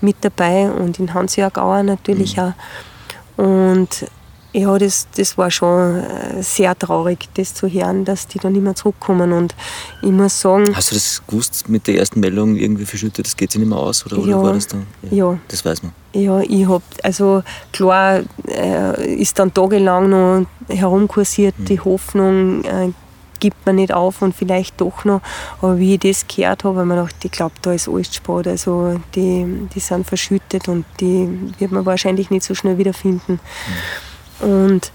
mit dabei und in Hans-Jörg Auer natürlich mhm. auch. Und ja, das, das war schon äh, sehr traurig, das zu hören, dass die dann nicht mehr zurückkommen. Und ich muss sagen. Hast du das gewusst mit der ersten Meldung irgendwie verschüttet, das geht sich nicht mehr aus? Oder, ja, oder war das dann? Ja, ja. Das weiß man. Ja, ich habe, also klar, äh, ist dann tagelang noch herumkursiert, mhm. die Hoffnung, äh, gibt man nicht auf und vielleicht doch noch. Aber wie ich das gehört habe, habe ich mir gedacht, ich glaube, da ist alles Sport. Also die, die sind verschüttet und die wird man wahrscheinlich nicht so schnell wiederfinden. Mhm. Und,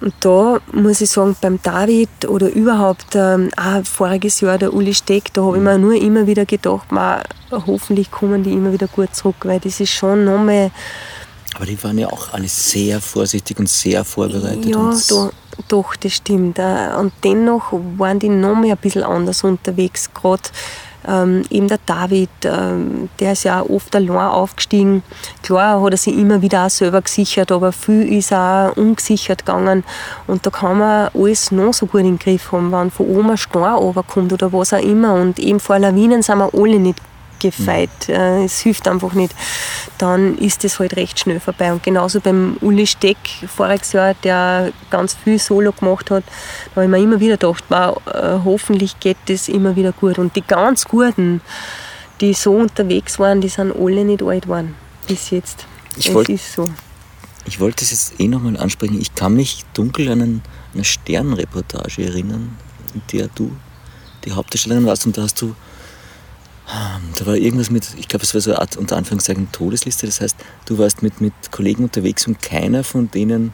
und da muss ich sagen, beim David oder überhaupt ähm, auch voriges Jahr der Uli Steck, da habe ich mir nur immer wieder gedacht, man, hoffentlich kommen die immer wieder gut zurück, weil das ist schon nochmal. Aber die waren ja auch alle sehr vorsichtig und sehr vorbereitet. Ja, da, doch, das stimmt. Äh, und dennoch waren die nochmal ein bisschen anders unterwegs, gerade ähm, eben der David, ähm, der ist ja oft allein aufgestiegen. Klar hat er sich immer wieder auch selber gesichert, aber viel ist auch ungesichert gegangen. Und da kann man alles noch so gut in den Griff haben, wenn von oben ein Stein runterkommt oder was auch immer. Und eben vor Lawinen sind wir alle nicht gefeit. Mhm. Es hilft einfach nicht. Dann ist es halt recht schnell vorbei. Und genauso beim Uli Steck voriges Jahr, der ganz viel Solo gemacht hat, da habe ich mir immer wieder gedacht, wow, äh, hoffentlich geht das immer wieder gut. Und die ganz Guten, die so unterwegs waren, die sind alle nicht alt geworden bis jetzt. Ich es wollt- ist so. Ich wollte es jetzt eh nochmal ansprechen. Ich kann mich dunkel an einen, eine Sternreportage erinnern, in der du die Hauptdarstellerin warst und da hast du, da war irgendwas mit, ich glaube, es war so eine Art unter Anführungszeichen Todesliste. Das heißt, du warst mit, mit Kollegen unterwegs und keiner von denen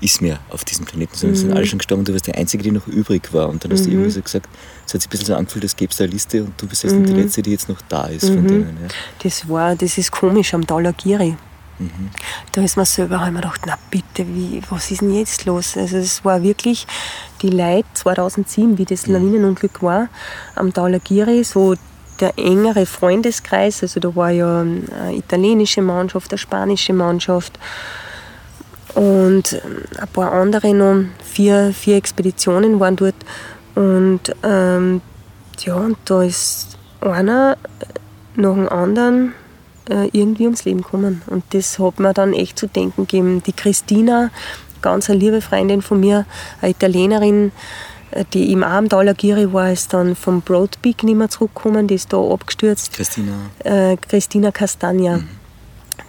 ist mehr auf diesem Planeten, sondern sind alle schon gestorben und du warst die Einzige, die noch übrig war. Und dann hast du irgendwie so gesagt, es hat sich ein bisschen so angefühlt, als gäbe es da eine Liste und du bist jetzt die Letzte, die jetzt noch da ist von denen. Ja. Das war, das ist komisch am Da ist man selber hab ich mir gedacht, na bitte, wie, was ist denn jetzt los? Also es war wirklich die Leute 2007, wie das Lawinenunglück war, am Talagiri, so der engere Freundeskreis, also da war ja eine italienische Mannschaft, eine spanische Mannschaft und ähm, ein paar andere noch, vier, vier Expeditionen waren dort und ähm, ja, und da ist einer nach dem anderen äh, irgendwie ums Leben gekommen. Und das hat mir dann echt zu denken gegeben. Die Christina, ganz eine liebe Freundin von mir, eine Italienerin, äh, die im Arm Talagiri war, ist dann vom Broad Peak nicht mehr zurückgekommen, die ist da abgestürzt. Christina, Äh, Christina Castagna.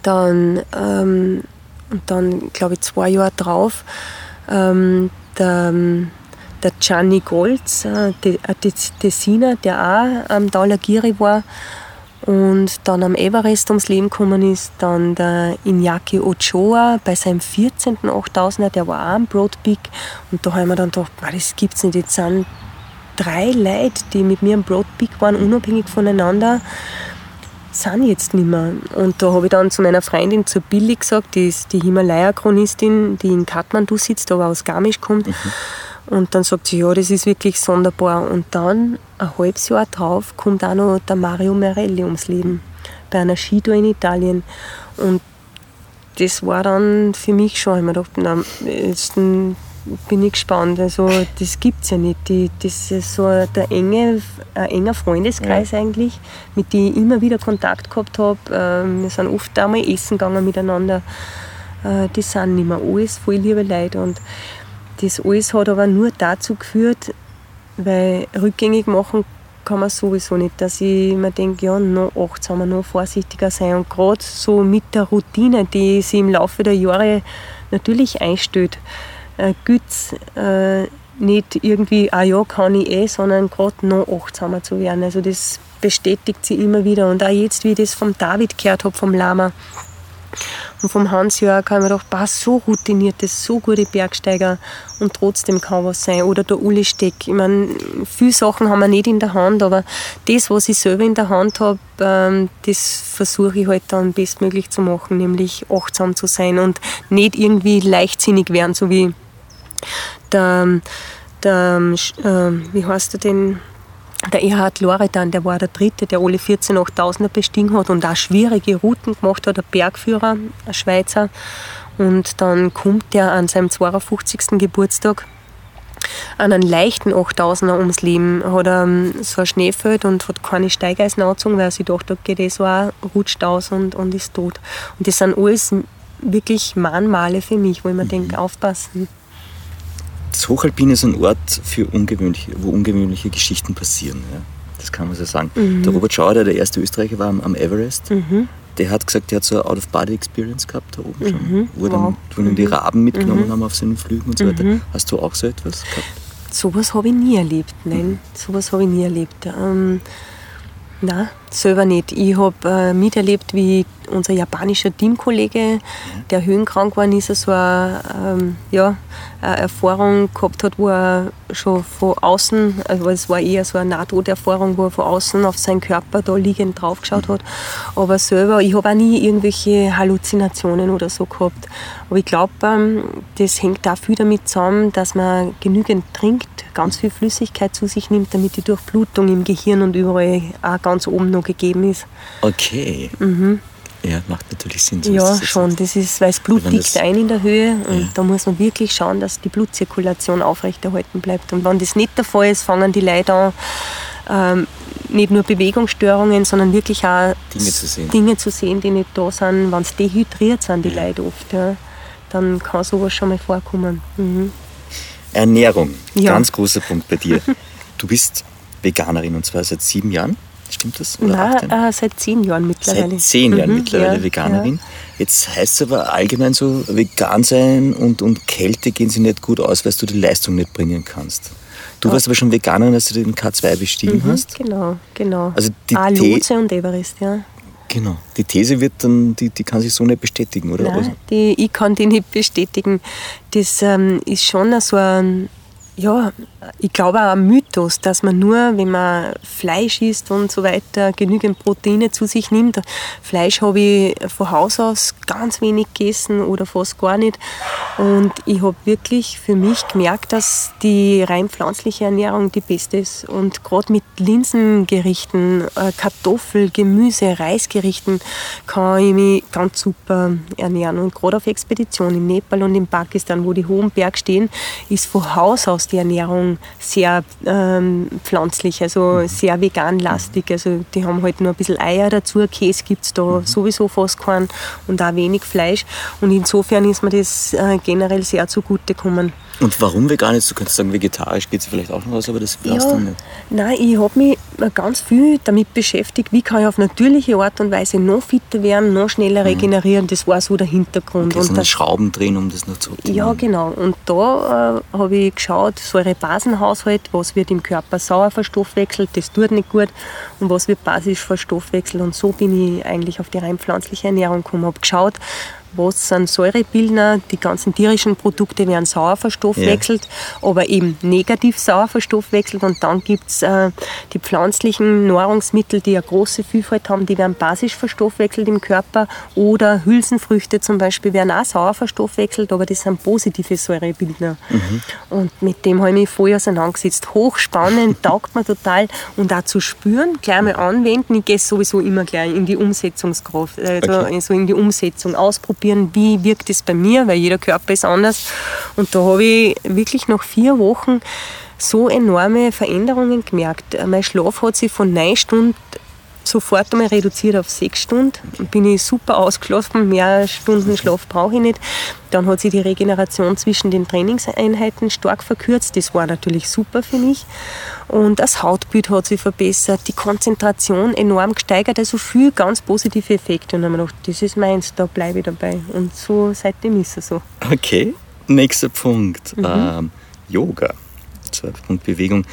Dann, ähm, und dann, glaube ich, zwei Jahre drauf, ähm, der, der Gianni Golz, äh, der Tessiner, der auch am Talagiri war und dann am Everest ums Leben gekommen ist. Dann der Iñaki Ochoa bei seinem 14. 8000er, der war auch am Broad Peak. Und da habe ich mir dann gedacht, das gibt's nicht. Jetzt sind drei Leute, die mit mir am Broad Peak waren, unabhängig voneinander, sind jetzt nicht mehr. Und da habe ich dann zu meiner Freundin, zur Billy, gesagt, die ist die Himalaya-Chronistin, die in Kathmandu sitzt, aber aus Garmisch kommt. Und dann sagt sie, ja, das ist wirklich sonderbar. Und dann, ein halbes Jahr drauf, kommt auch noch der Mario Merelli ums Leben. Bei einer Skitour in Italien. Und das war dann für mich schon, ich mir gedacht, na, jetzt bin ich gespannt. Also, das gibt es ja nicht. Die, das ist so der enge, ein enger Freundeskreis eigentlich, mit dem ich immer wieder Kontakt gehabt habe. Ähm, wir sind oft einmal essen gegangen miteinander. Äh, die sind nicht mehr alles voll liebe Leute. Und das alles hat aber nur dazu geführt, weil rückgängig machen kann man sowieso nicht, dass ich mir denke, ja, noch achtsamer, noch vorsichtiger sein. Und gerade so mit der Routine, die sich im Laufe der Jahre natürlich einstellt, äh, gilt äh, nicht irgendwie, ah ja, kann ich eh, sondern gerade noch achtsamer zu werden. Also das bestätigt sie immer wieder. Und auch jetzt, wie ich das vom David gehört habe, vom Lama, und vom Hans-Jörg habe ich mir gedacht, bah, so routinierte, so gute Bergsteiger und trotzdem kann was sein. Oder der Uli Steck. Ich meine, viele Sachen haben wir nicht in der Hand, aber das, was ich selber in der Hand habe, ähm, das versuche ich halt dann bestmöglich zu machen, nämlich achtsam zu sein und nicht irgendwie leichtsinnig werden, so wie der, der äh, wie heißt er denn? Der Erhard Loredan, der war der Dritte, der alle 14 8000er bestiegen hat und auch schwierige Routen gemacht hat, ein Bergführer, ein Schweizer. Und dann kommt der an seinem 52. Geburtstag an einen leichten 8000er ums Leben, hat ähm, so ein Schneefeld und hat keine Steigeisen angezogen, weil er sich dachte, okay, das war, rutscht aus und, und ist tot. Und das sind alles wirklich Mahnmale für mich, wo ich mir denke, aufpassen. Das Hochalpine ist ein Ort, für ungewöhnliche, wo ungewöhnliche Geschichten passieren. Ja? Das kann man so sagen. Der Robert Schauer, der der erste Österreicher war am, am Everest, der hat gesagt, der hat so eine Out-of-Body-Experience gehabt da oben schon. Wo, dann, Wow. wo dann die Raben mitgenommen haben auf seinen Flügen und so weiter. Hast du auch so etwas gehabt? Sowas habe ich nie erlebt, nein. Sowas habe ich nie erlebt. Ähm, Nein, selber nicht. Ich habe äh, miterlebt, wie unser japanischer Teamkollege, der höhenkrank geworden ist, so eine, ähm, ja, eine Erfahrung gehabt hat, wo er schon von außen, also es war eher so eine Nahtoderfahrung, wo er von außen auf seinen Körper da liegend draufgeschaut hat. Aber selber, ich habe auch nie irgendwelche Halluzinationen oder so gehabt. Aber ich glaube, ähm, das hängt auch viel damit zusammen, dass man genügend trinkt, ganz viel Flüssigkeit zu sich nimmt, damit die Durchblutung im Gehirn und überall auch ganz oben noch gegeben ist. Okay. Ja, macht natürlich Sinn. so Mhm. ja, das schon. Das ist, weil das Blut liegt ein in der Höhe und Ja. da muss man wirklich schauen, dass die Blutzirkulation aufrechterhalten bleibt. Und wenn das nicht der Fall ist, fangen die Leute an, ähm, nicht nur Bewegungsstörungen, sondern wirklich auch Dinge zu sehen. Dinge zu sehen, die nicht da sind, wenn sie dehydriert sind, die Leute oft. Ja. Dann kann sowas schon mal vorkommen. Mhm. Ernährung, Ja. ganz großer Punkt bei dir. Du bist Veganerin und zwar seit sieben Jahren. Stimmt das? Nein, äh, seit zehn Jahren mittlerweile. Seit zehn Jahren Mhm, mittlerweile ja, Veganerin. Jetzt heißt es aber allgemein so, vegan sein und, und Kälte gehen sie nicht gut aus, weil du die Leistung nicht bringen kannst. Du warst aber schon Veganerin, als du den K2 bestiegen Mhm, hast. Genau, genau. Also die ah, Lotse und Everest, ja. Genau. Die These wird dann, die, die kann sich so nicht bestätigen, oder? Also, Nein, die, ich kann die nicht bestätigen. Das ähm, ist schon so ein, ja, ich glaube auch ein Mythos, dass man nur, wenn man Fleisch isst und so weiter, genügend Proteine zu sich nimmt. Fleisch habe ich von Haus aus ganz wenig gegessen oder fast gar nicht. Und ich habe wirklich für mich gemerkt, dass die rein pflanzliche Ernährung die beste ist. Und gerade mit Linsengerichten, äh, Kartoffel, Gemüse, Reisgerichten kann ich mich ganz super ernähren. Und gerade auf Expedition in Nepal und in Pakistan, wo die hohen Berge stehen, ist von Haus aus die Ernährung sehr ähm, pflanzlich, also sehr veganlastig. Also die haben halt nur ein bisschen Eier dazu, Käse gibt es da sowieso fast keinen und auch wenig Fleisch. Und insofern ist mir das äh, generell sehr zugutekommen. Und warum vegan ist? Du könntest sagen, vegetarisch geht sie vielleicht auch noch aus, aber das brauchst du nicht. Nein, ich habe mich ganz viel damit beschäftigt, wie kann ich auf natürliche Art und Weise noch fitter werden, noch schneller regenerieren. Das war so der Hintergrund. Okay, so und eine das, Schrauben drehen, um das noch zu optimieren. ja, genau. Und da äh, habe ich geschaut, Säurebasenhaushalt, was wird im Körper sauer verstoffwechselt, das tut nicht gut, und was wird basisch verstoffwechselt. Und so bin ich eigentlich auf die rein pflanzliche Ernährung gekommen. habe geschaut, was sind Säurebildner, die ganzen tierischen Produkte werden sauer verstoffwechselt, aber eben negativ sauer verstoffwechselt. Und dann gibt es äh, die pflanzlichen Nahrungsmittel, die eine große Vielfalt haben, die werden basisch verstoffwechselt im Körper. Oder Hülsenfrüchte zum Beispiel werden auch sauer verstoffwechselt, aber das sind positive Säurebildner. Und mit dem habe ich mich voll auseinandergesetzt. Hochspannend, taugt mir total. Und auch zu spüren, gleich mal anwenden. Ich gehe sowieso immer gleich in die Umsetzungskraft, also Okay. in die Umsetzung ausprobieren, wie wirkt es bei mir, weil jeder Körper ist anders. Und da habe ich wirklich nach vier Wochen so enorme Veränderungen gemerkt. Mein Schlaf hat sich von neun Stunden sofort einmal reduziert auf sechs Stunden. Bin ich super ausgeschlafen, mehr Stunden Schlaf brauche ich nicht. Dann hat sich die Regeneration zwischen den Trainingseinheiten stark verkürzt. Das war natürlich super für mich. Und das Hautbild hat sich verbessert, die Konzentration enorm gesteigert, also viel ganz positive Effekte. Und dann habe ich gedacht, das ist meins, da bleibe ich dabei. Und so seitdem ist es so. Okay, nächster Punkt. Mhm. Ähm, Yoga. Punkt Bewegung.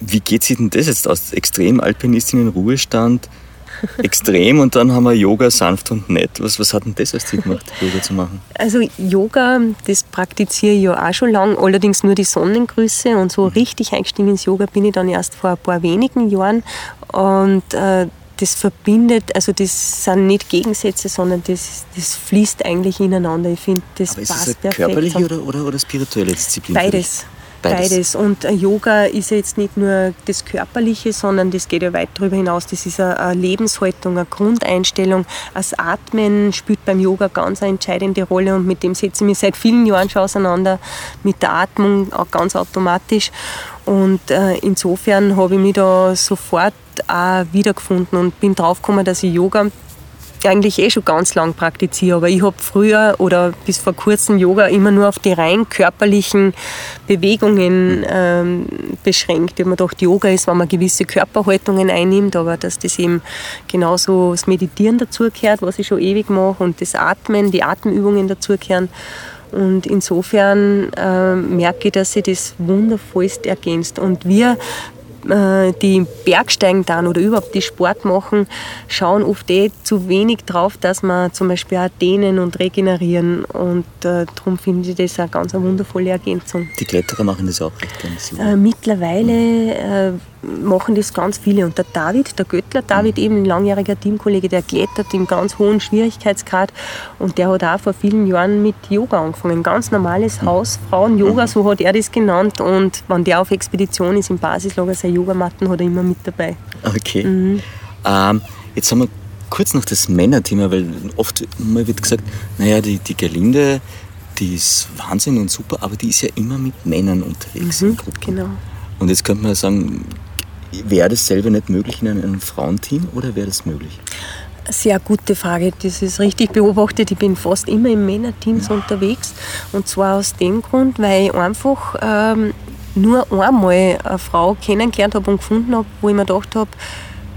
Wie geht sich denn das jetzt aus? Extrem Alpinistin in Ruhestand, extrem und dann haben wir Yoga sanft und nett. Was, was hat denn das als Ziel gemacht, Yoga zu machen? Also Yoga, das praktiziere ich ja auch schon lange, allerdings nur die Sonnengrüße und so richtig eingestiegen ins Yoga bin ich dann erst vor ein paar wenigen Jahren und äh, das verbindet, also das sind nicht Gegensätze, sondern das, das fließt eigentlich ineinander. Ich finde, das Aber ist passt das eine perfekt. körperliche oder, oder, oder spirituelle Disziplin? Beides. Beides. Beides. Und äh, Yoga ist ja jetzt nicht nur das Körperliche, sondern das geht ja weit darüber hinaus. Das ist eine, Lebenshaltung, eine Grundeinstellung. Das Atmen spielt beim Yoga ganz eine entscheidende Rolle und mit dem setze ich mich seit vielen Jahren schon auseinander. Mit der Atmung auch ganz automatisch. Und äh, insofern habe ich mich da sofort auch wiedergefunden und bin draufgekommen, dass ich Yoga eigentlich eh schon ganz lang praktiziere, aber ich habe früher oder bis vor kurzem Yoga immer nur auf die rein körperlichen Bewegungen ähm, beschränkt. Ich habe mir gedacht, Yoga ist, wenn man gewisse Körperhaltungen einnimmt, aber dass das eben genauso das Meditieren dazugehört, was ich schon ewig mache, und das Atmen, die Atemübungen dazugehören. Und insofern äh, merke ich, dass sich das wundervollst ergänzt. Und wir äh, die Bergsteigen dann oder überhaupt die Sport machen, schauen oft eh zu wenig drauf, dass man zum Beispiel auch dehnen und regenerieren. Und äh, darum finde ich das eine ganz eine wundervolle Ergänzung. Die Kletterer machen das auch recht Yoga. Äh, mittlerweile äh, machen das ganz viele. Und der David, der Göttler David, eben ein langjähriger Teamkollege, der klettert im ganz hohen Schwierigkeitsgrad. Und der hat auch vor vielen Jahren mit Yoga angefangen. Ganz normales Haus, Frauen-Yoga, so hat er das genannt. Und wenn der auf Expedition ist im Basislager, seine Yogamatten hat er immer mit dabei. Okay. Mhm. Ähm, jetzt haben wir kurz noch das Männerthema, weil oft mal wird gesagt, naja, die, die Gerlinde, die ist Wahnsinn und super, aber die ist ja immer mit Männern unterwegs in Gruppen. Genau. Und jetzt könnte man sagen, wäre das selber nicht möglich in einem, Frauenteam oder wäre das möglich? Sehr gute Frage. Das ist richtig beobachtet. Ich bin fast immer in Männerteams unterwegs. Und zwar aus dem Grund, weil ich einfach ähm, nur einmal eine Frau kennengelernt habe und gefunden habe, wo ich mir gedacht habe,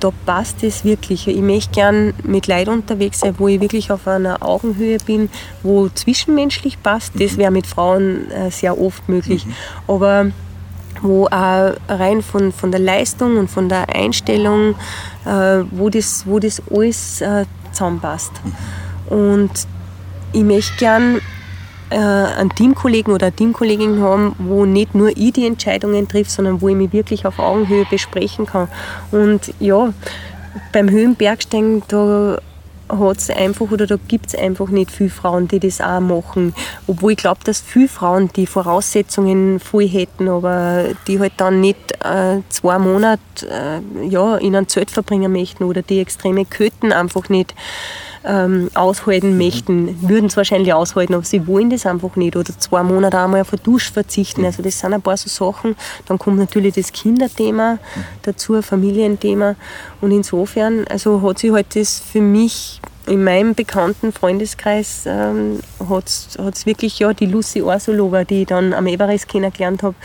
da passt es wirklich. Ich möchte gern mit Leuten unterwegs sein, wo ich wirklich auf einer Augenhöhe bin, wo zwischenmenschlich passt. Das mhm. wäre mit Frauen äh, sehr oft möglich. Mhm. Aber wo auch rein von, von der Leistung und von der Einstellung, äh, wo, das, wo das alles äh, zusammenpasst. Und ich möchte gern äh, einen Teamkollegen oder eine Teamkollegin haben, wo nicht nur ich die Entscheidungen trifft, sondern wo ich mich wirklich auf Augenhöhe besprechen kann. Und ja, beim Höhenbergsteigen, da hat es einfach oder da gibt es einfach nicht viele Frauen, die das auch machen. Obwohl ich glaube, dass viele Frauen die Voraussetzungen voll hätten, aber die halt dann nicht äh, zwei Monate äh, ja, in einem Zelt verbringen möchten oder die extreme Köten einfach nicht ähm, aushalten möchten, würden es wahrscheinlich aushalten, aber sie wollen das einfach nicht. Oder zwei Monate einmal auf eine Dusche verzichten. Also das sind ein paar so Sachen. Dann kommt natürlich das Kinderthema dazu, ein Familienthema. Und insofern, also hat sich halt das für mich in meinem bekannten Freundeskreis ähm, hat es wirklich ja die Lucy Orsolova, die ich dann am Everest kennengelernt habe,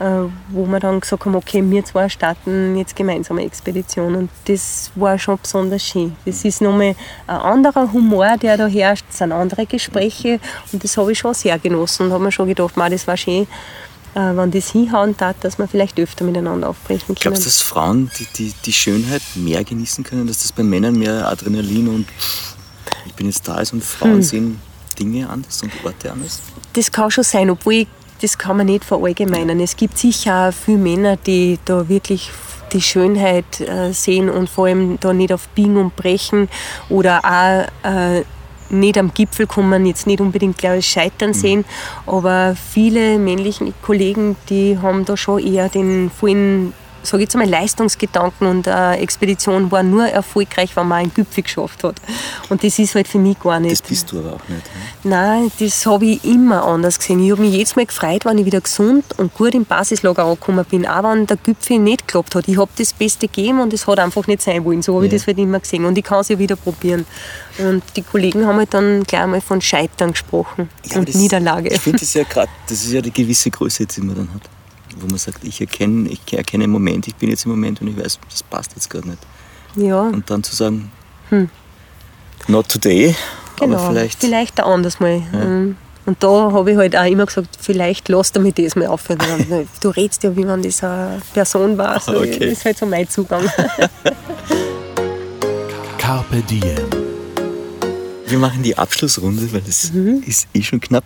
wo wir dann gesagt haben, okay, wir zwei starten jetzt gemeinsam eine Expedition. Und das war schon besonders schön. Das ist nochmal ein anderer Humor, der da herrscht, es sind andere Gespräche und das habe ich schon sehr genossen und habe mir schon gedacht, man, das war schön, äh, wenn das hinhauen tat, dass wir vielleicht öfter miteinander aufbrechen können. Glaubst du, dass Frauen die, die, die Schönheit mehr genießen können, dass das bei Männern mehr Adrenalin und ich bin jetzt da ist und Frauen hm. sehen Dinge anders und Orte anders? Das kann schon sein, obwohl ich das kann man nicht verallgemeinern. Es gibt sicher auch viele Männer, die da wirklich die Schönheit äh, sehen und vor allem da nicht auf Biegen und Brechen oder auch äh, nicht am Gipfel kommen, jetzt nicht unbedingt glaube scheitern mhm. sehen, aber viele männliche Kollegen, die haben da schon eher den vollen sage ich jetzt mal, Leistungsgedanken und eine Expedition war nur erfolgreich, wenn man einen Gipfel geschafft hat. Und das ist halt für mich gar nicht. Das bist du aber auch nicht. Ne? Nein, das habe ich immer anders gesehen. Ich habe mich jedes Mal gefreut, wenn ich wieder gesund und gut im Basislager angekommen bin, auch wenn der Gipfel nicht geklappt hat. Ich habe das Beste gegeben und es hat einfach nicht sein wollen. So habe ja. ich das halt immer gesehen. Und ich kann es ja wieder probieren. Und die Kollegen haben halt dann gleich einmal von Scheitern gesprochen ja, und das, Niederlage. Ich finde das ja gerade, das ist ja die gewisse Größe, die man dann hat wo man sagt, ich erkenne, ich erkenne einen Moment, ich bin jetzt im Moment und ich weiß, das passt jetzt gerade nicht. Ja. Und dann zu sagen, hm. not today, genau, aber vielleicht. Vielleicht ein anderes Mal. Ja. Ähm, und da habe ich halt auch immer gesagt, vielleicht lass damit das mal aufhören. du redest ja, wie man eine Person war. Also okay. Das ist halt so mein Zugang. Carpe Diem. Wir machen die Abschlussrunde, weil das mhm. ist eh schon knapp.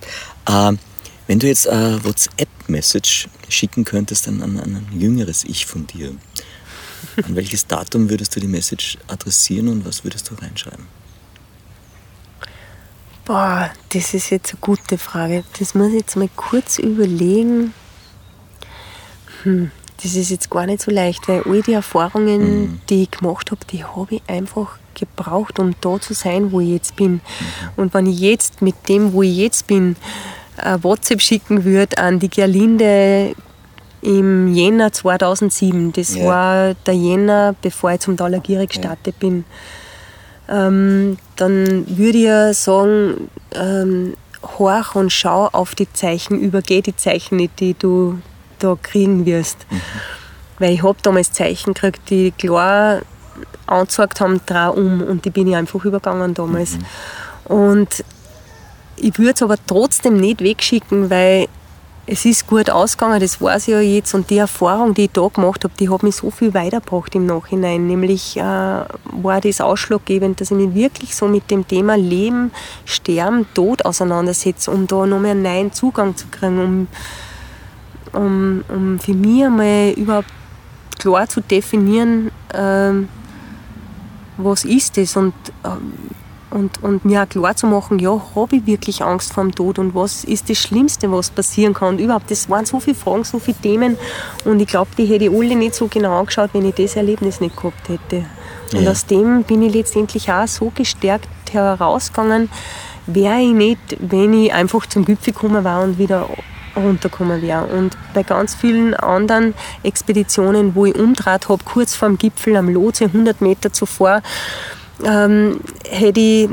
Ähm, wenn du jetzt eine WhatsApp-Message schicken könntest an, an, an ein jüngeres Ich von dir, an welches Datum würdest du die Message adressieren und was würdest du reinschreiben? Boah, das ist jetzt eine gute Frage. Das muss ich jetzt mal kurz überlegen. Hm, das ist jetzt gar nicht so leicht, weil all die Erfahrungen, mhm. die ich gemacht habe, die habe ich einfach gebraucht, um da zu sein, wo ich jetzt bin. Mhm. Und wenn ich jetzt mit dem, wo ich jetzt bin, WhatsApp schicken würde an die Gerlinde im Jänner 2007. Das ja. war der Jänner, bevor ich zum Talagiri gestartet ja. bin. Ähm, dann würde ich ja sagen, ähm, horch und schau auf die Zeichen, übergeh die Zeichen nicht, die du da kriegen wirst. Mhm. Weil ich habe damals Zeichen gekriegt, die klar angezeigt haben, dreh um und die bin ich einfach übergangen damals. Mhm. Und ich würde es aber trotzdem nicht wegschicken, weil es ist gut ausgegangen, das weiß ich ja jetzt. Und die Erfahrung, die ich da gemacht habe, die hat mich so viel weitergebracht im Nachhinein. Nämlich äh, war das ausschlaggebend, dass ich mich wirklich so mit dem Thema Leben, Sterben, Tod auseinandersetze, um da noch mehr einen neuen Zugang zu kriegen, um, um, um für mich einmal überhaupt klar zu definieren, äh, was ist das und äh, und, und mir auch klar zu machen, ja, habe ich wirklich Angst vor dem Tod und was ist das Schlimmste, was passieren kann. Und überhaupt, das waren so viele Fragen, so viele Themen und ich glaube, die hätte ich alle nicht so genau angeschaut, wenn ich das Erlebnis nicht gehabt hätte. Und ja. aus dem bin ich letztendlich auch so gestärkt herausgegangen, wäre ich nicht, wenn ich einfach zum Gipfel gekommen war und wieder runtergekommen wäre. Und bei ganz vielen anderen Expeditionen, wo ich umdraht habe, kurz vor dem Gipfel am Lotse, 100 Meter zuvor, ähm, hätte ich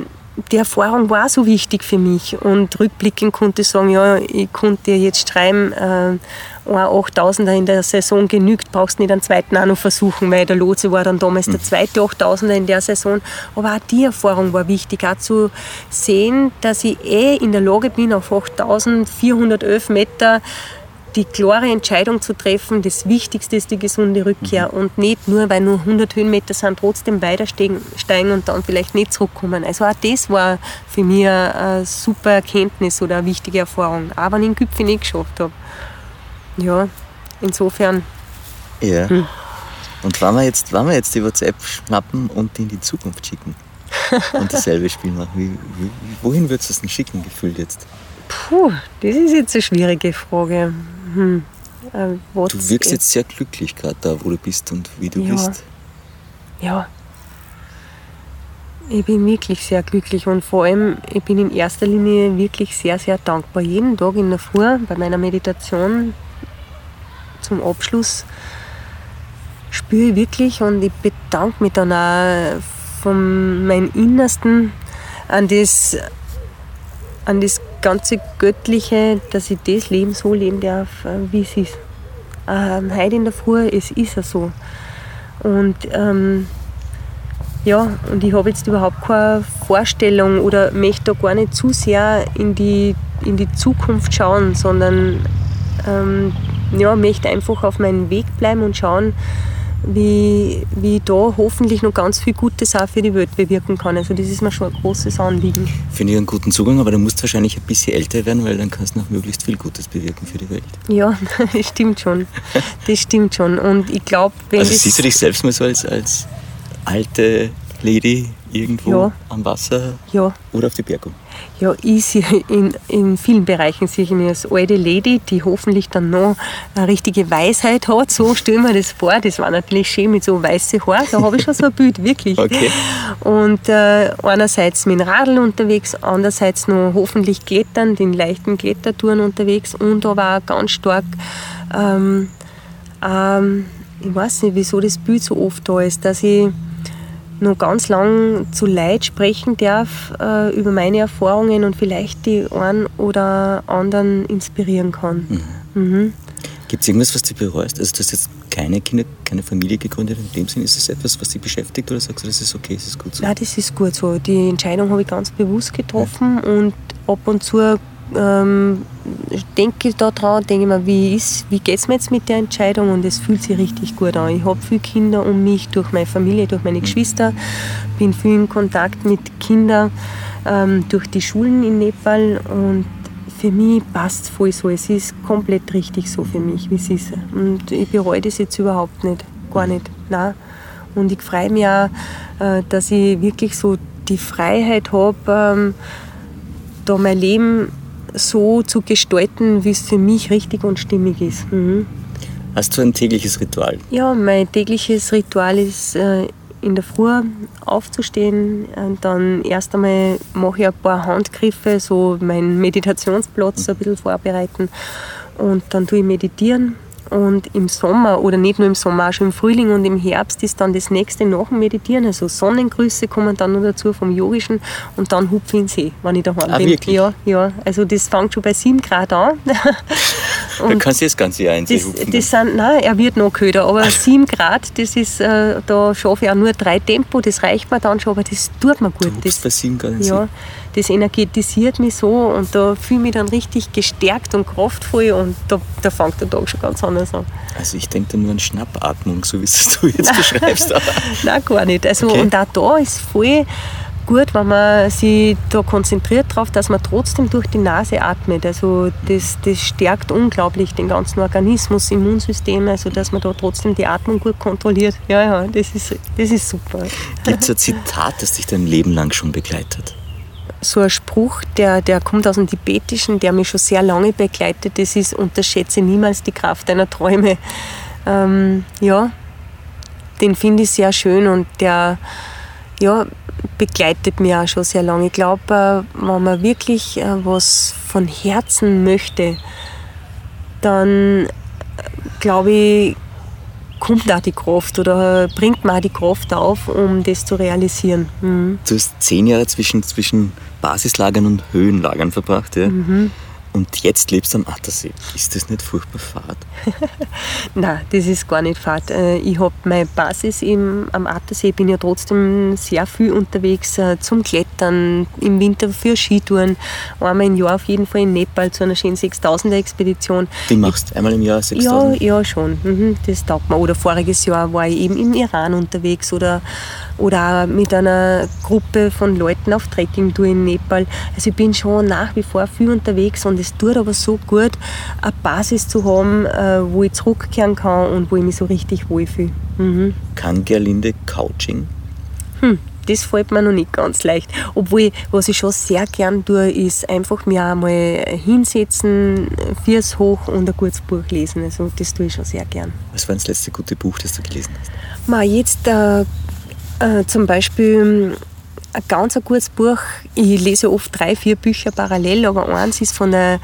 die Erfahrung war so wichtig für mich. Und rückblickend konnte ich sagen, ja, ich konnte jetzt schreiben, äh, ein 8000er in der Saison genügt, brauchst nicht einen zweiten auch noch versuchen, weil der Lotse war dann damals der mhm. zweite 8000er in der Saison. Aber auch die Erfahrung war wichtig, auch zu sehen, dass ich eh in der Lage bin, auf 8411 Meter die klare Entscheidung zu treffen, das Wichtigste ist die gesunde Rückkehr mhm. und nicht nur, weil nur 100 Höhenmeter sind, trotzdem weiter steigen und dann vielleicht nicht zurückkommen. Also auch das war für mich eine super Erkenntnis oder eine wichtige Erfahrung, auch wenn ich den Gipfel nicht geschafft habe. Ja, insofern. Ja. Hm. Und wenn wir, jetzt, wenn wir jetzt die WhatsApp schnappen und in die Zukunft schicken und dasselbe Spiel machen, wie, wie, wohin würdest du es denn schicken, gefühlt jetzt? Puh, das ist jetzt eine schwierige Frage. Hm. Äh, du wirkst jetzt sehr glücklich gerade da, wo du bist und wie du ja. bist. Ja. Ich bin wirklich sehr glücklich und vor allem, ich bin in erster Linie wirklich sehr, sehr dankbar. Jeden Tag in der Früh bei meiner Meditation zum Abschluss spüre ich wirklich und ich bedanke mich dann auch von meinem Innersten an das, an das ganze Göttliche, dass ich das Leben so leben darf, äh, wie es ist. Ähm, heute in der Früh, es ist ja so. Und ähm, ja, und ich habe jetzt überhaupt keine Vorstellung oder möchte da gar nicht zu sehr in die, in die Zukunft schauen, sondern ähm, ja, möchte einfach auf meinem Weg bleiben und schauen, wie, wie ich da hoffentlich noch ganz viel Gutes auch für die Welt bewirken kann. Also das ist mir schon ein großes Anliegen. Finde ich einen guten Zugang, aber du musst wahrscheinlich ein bisschen älter werden, weil dann kannst du noch möglichst viel Gutes bewirken für die Welt. Ja, das stimmt schon. Das stimmt schon. Und ich glaube, wenn Also siehst du dich selbst mal so als, als alte Lady irgendwo ja. am Wasser ja. oder auf die Bergung? Ja, ich sehe in, in vielen Bereichen sehe ich mich als alte Lady, die hoffentlich dann noch eine richtige Weisheit hat. So stellen wir das vor. Das war natürlich schön mit so weißen Haaren. Da habe ich schon so ein Bild, wirklich. Okay. Und äh, einerseits mit dem Radl unterwegs, andererseits noch hoffentlich klettern, den leichten Klettertouren unterwegs und aber auch ganz stark ähm, ähm, ich weiß nicht, wieso das Bild so oft da ist, dass ich noch ganz lang zu Leid sprechen darf äh, über meine Erfahrungen und vielleicht die einen oder anderen inspirieren kann. Mhm. Mhm. Gibt es irgendwas, was du bereust? Also du hast jetzt keine Kinder, keine Familie gegründet. In dem Sinne ist es etwas, was dich beschäftigt oder sagst du, das ist okay, das ist gut so? Ja, das ist gut so. Die Entscheidung habe ich ganz bewusst getroffen ja. und ab und zu ähm, denke ich daran, denke mir, wie, wie geht es mir jetzt mit der Entscheidung und es fühlt sich richtig gut an. Ich habe viele Kinder um mich durch meine Familie, durch meine Geschwister, bin viel in Kontakt mit Kindern ähm, durch die Schulen in Nepal und für mich passt es voll so. Es ist komplett richtig so für mich, wie es ist. Und ich bereue das jetzt überhaupt nicht, gar nicht. Nein. Und ich freue mich auch, äh, dass ich wirklich so die Freiheit habe, ähm, da mein Leben so zu gestalten, wie es für mich richtig und stimmig ist. Mhm. Hast du ein tägliches Ritual? Ja, mein tägliches Ritual ist äh, in der Früh aufzustehen und dann erst einmal mache ich ein paar Handgriffe, so meinen Meditationsplatz ein bisschen vorbereiten und dann tue ich meditieren und im Sommer oder nicht nur im Sommer, auch schon im Frühling und im Herbst ist dann das nächste nach dem Meditieren. Also Sonnengrüße kommen dann noch dazu vom Yogischen und dann hupfe ich in den See, wenn ich daheim ah, bin. Wirklich? Ja, ja. Also das fängt schon bei 7 Grad an. kannst du das ganze das, das sind, Nein, er wird noch köder, aber 7 Grad, das ist, äh, da schaffe ich auch nur drei Tempo, das reicht mir dann schon, aber das tut mir gut. Du das, bei 7 Grad ja, das energetisiert mich so und da fühle ich mich dann richtig gestärkt und kraftvoll und da, da fängt der Tag schon ganz anders an. Also ich denke da nur an Schnappatmung, so wie es du jetzt beschreibst. Nein, gar nicht. Also, okay. Und auch da ist voll gut, wenn man sich da konzentriert darauf, dass man trotzdem durch die Nase atmet. Also das, das stärkt unglaublich den ganzen Organismus, Immunsystem, also dass man da trotzdem die Atmung gut kontrolliert. Ja, ja, das ist, das ist super. Gibt es ein Zitat, das dich dein Leben lang schon begleitet? so ein Spruch, der, der kommt aus dem Tibetischen, der mich schon sehr lange begleitet. Das ist, unterschätze niemals die Kraft deiner Träume. Ähm, ja, den finde ich sehr schön und der ja, begleitet mich auch schon sehr lange. Ich glaube, äh, wenn man wirklich äh, was von Herzen möchte, dann äh, glaube ich, kommt auch die Kraft oder bringt mir auch die Kraft auf, um das zu realisieren. Mhm. Du hast zehn Jahre zwischen, zwischen Basislagern und Höhenlagern verbracht. Ja? Mhm und jetzt lebst du am Attersee. Ist das nicht furchtbar fad? Nein, das ist gar nicht fad. Äh, ich habe meine Basis im, am Attersee, bin ja trotzdem sehr viel unterwegs äh, zum Klettern, im Winter für Skitouren. Einmal im Jahr auf jeden Fall in Nepal zu einer schönen 6000er Expedition. Die machst du einmal im Jahr 6000? Ja, ja schon. Mhm, das taugt mir. Oder voriges Jahr war ich eben im Iran unterwegs oder, oder auch mit einer Gruppe von Leuten auf Trekkingtour in Nepal. Also ich bin schon nach wie vor viel unterwegs und es tut aber so gut, eine Basis zu haben, äh, wo ich zurückkehren kann und wo ich mich so richtig wohlfühle. Mhm. Kann Gerlinde Couching? Hm, das fällt mir noch nicht ganz leicht. Obwohl, was ich schon sehr gern tue, ist einfach mir einmal hinsetzen, fürs hoch und ein gutes Buch lesen. Also das tue ich schon sehr gern. Was war das letzte gute Buch, das du gelesen hast? Ma, jetzt äh, äh, zum Beispiel ein ganz ein gutes Buch. Ich lese oft drei, vier Bücher parallel, aber eins ist von der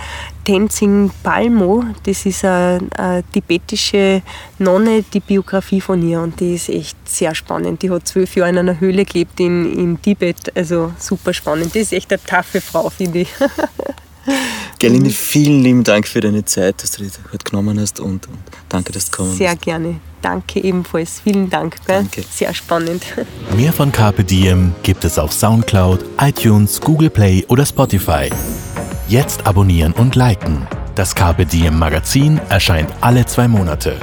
Tenzing Palmo. Das ist eine, eine, tibetische Nonne, die Biografie von ihr. Und die ist echt sehr spannend. Die hat zwölf Jahre in einer Höhle gelebt in, in Tibet. Also super spannend. Die ist echt eine taffe Frau, finde ich. Gerlinde, vielen lieben Dank für deine Zeit, dass du dir heute genommen hast und, und danke, dass du gekommen bist. Sehr gerne. Danke ebenfalls. Vielen Dank. Gell? Danke. Sehr spannend. Mehr von Carpe Diem gibt es auf Soundcloud, iTunes, Google Play oder Spotify. Jetzt abonnieren und liken. Das Carpe Diem Magazin erscheint alle zwei Monate.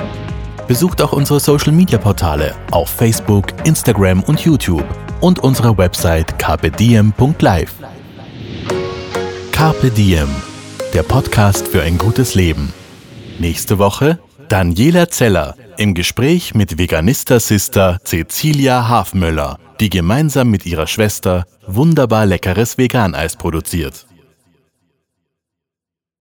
Besucht auch unsere Social Media Portale auf Facebook, Instagram und YouTube und unsere Website carpediem.live. Carpe Diem, der Podcast für ein gutes Leben. Nächste Woche Daniela Zeller im Gespräch mit Veganista-Sister Cecilia Hafmöller, die gemeinsam mit ihrer Schwester wunderbar leckeres Veganeis produziert.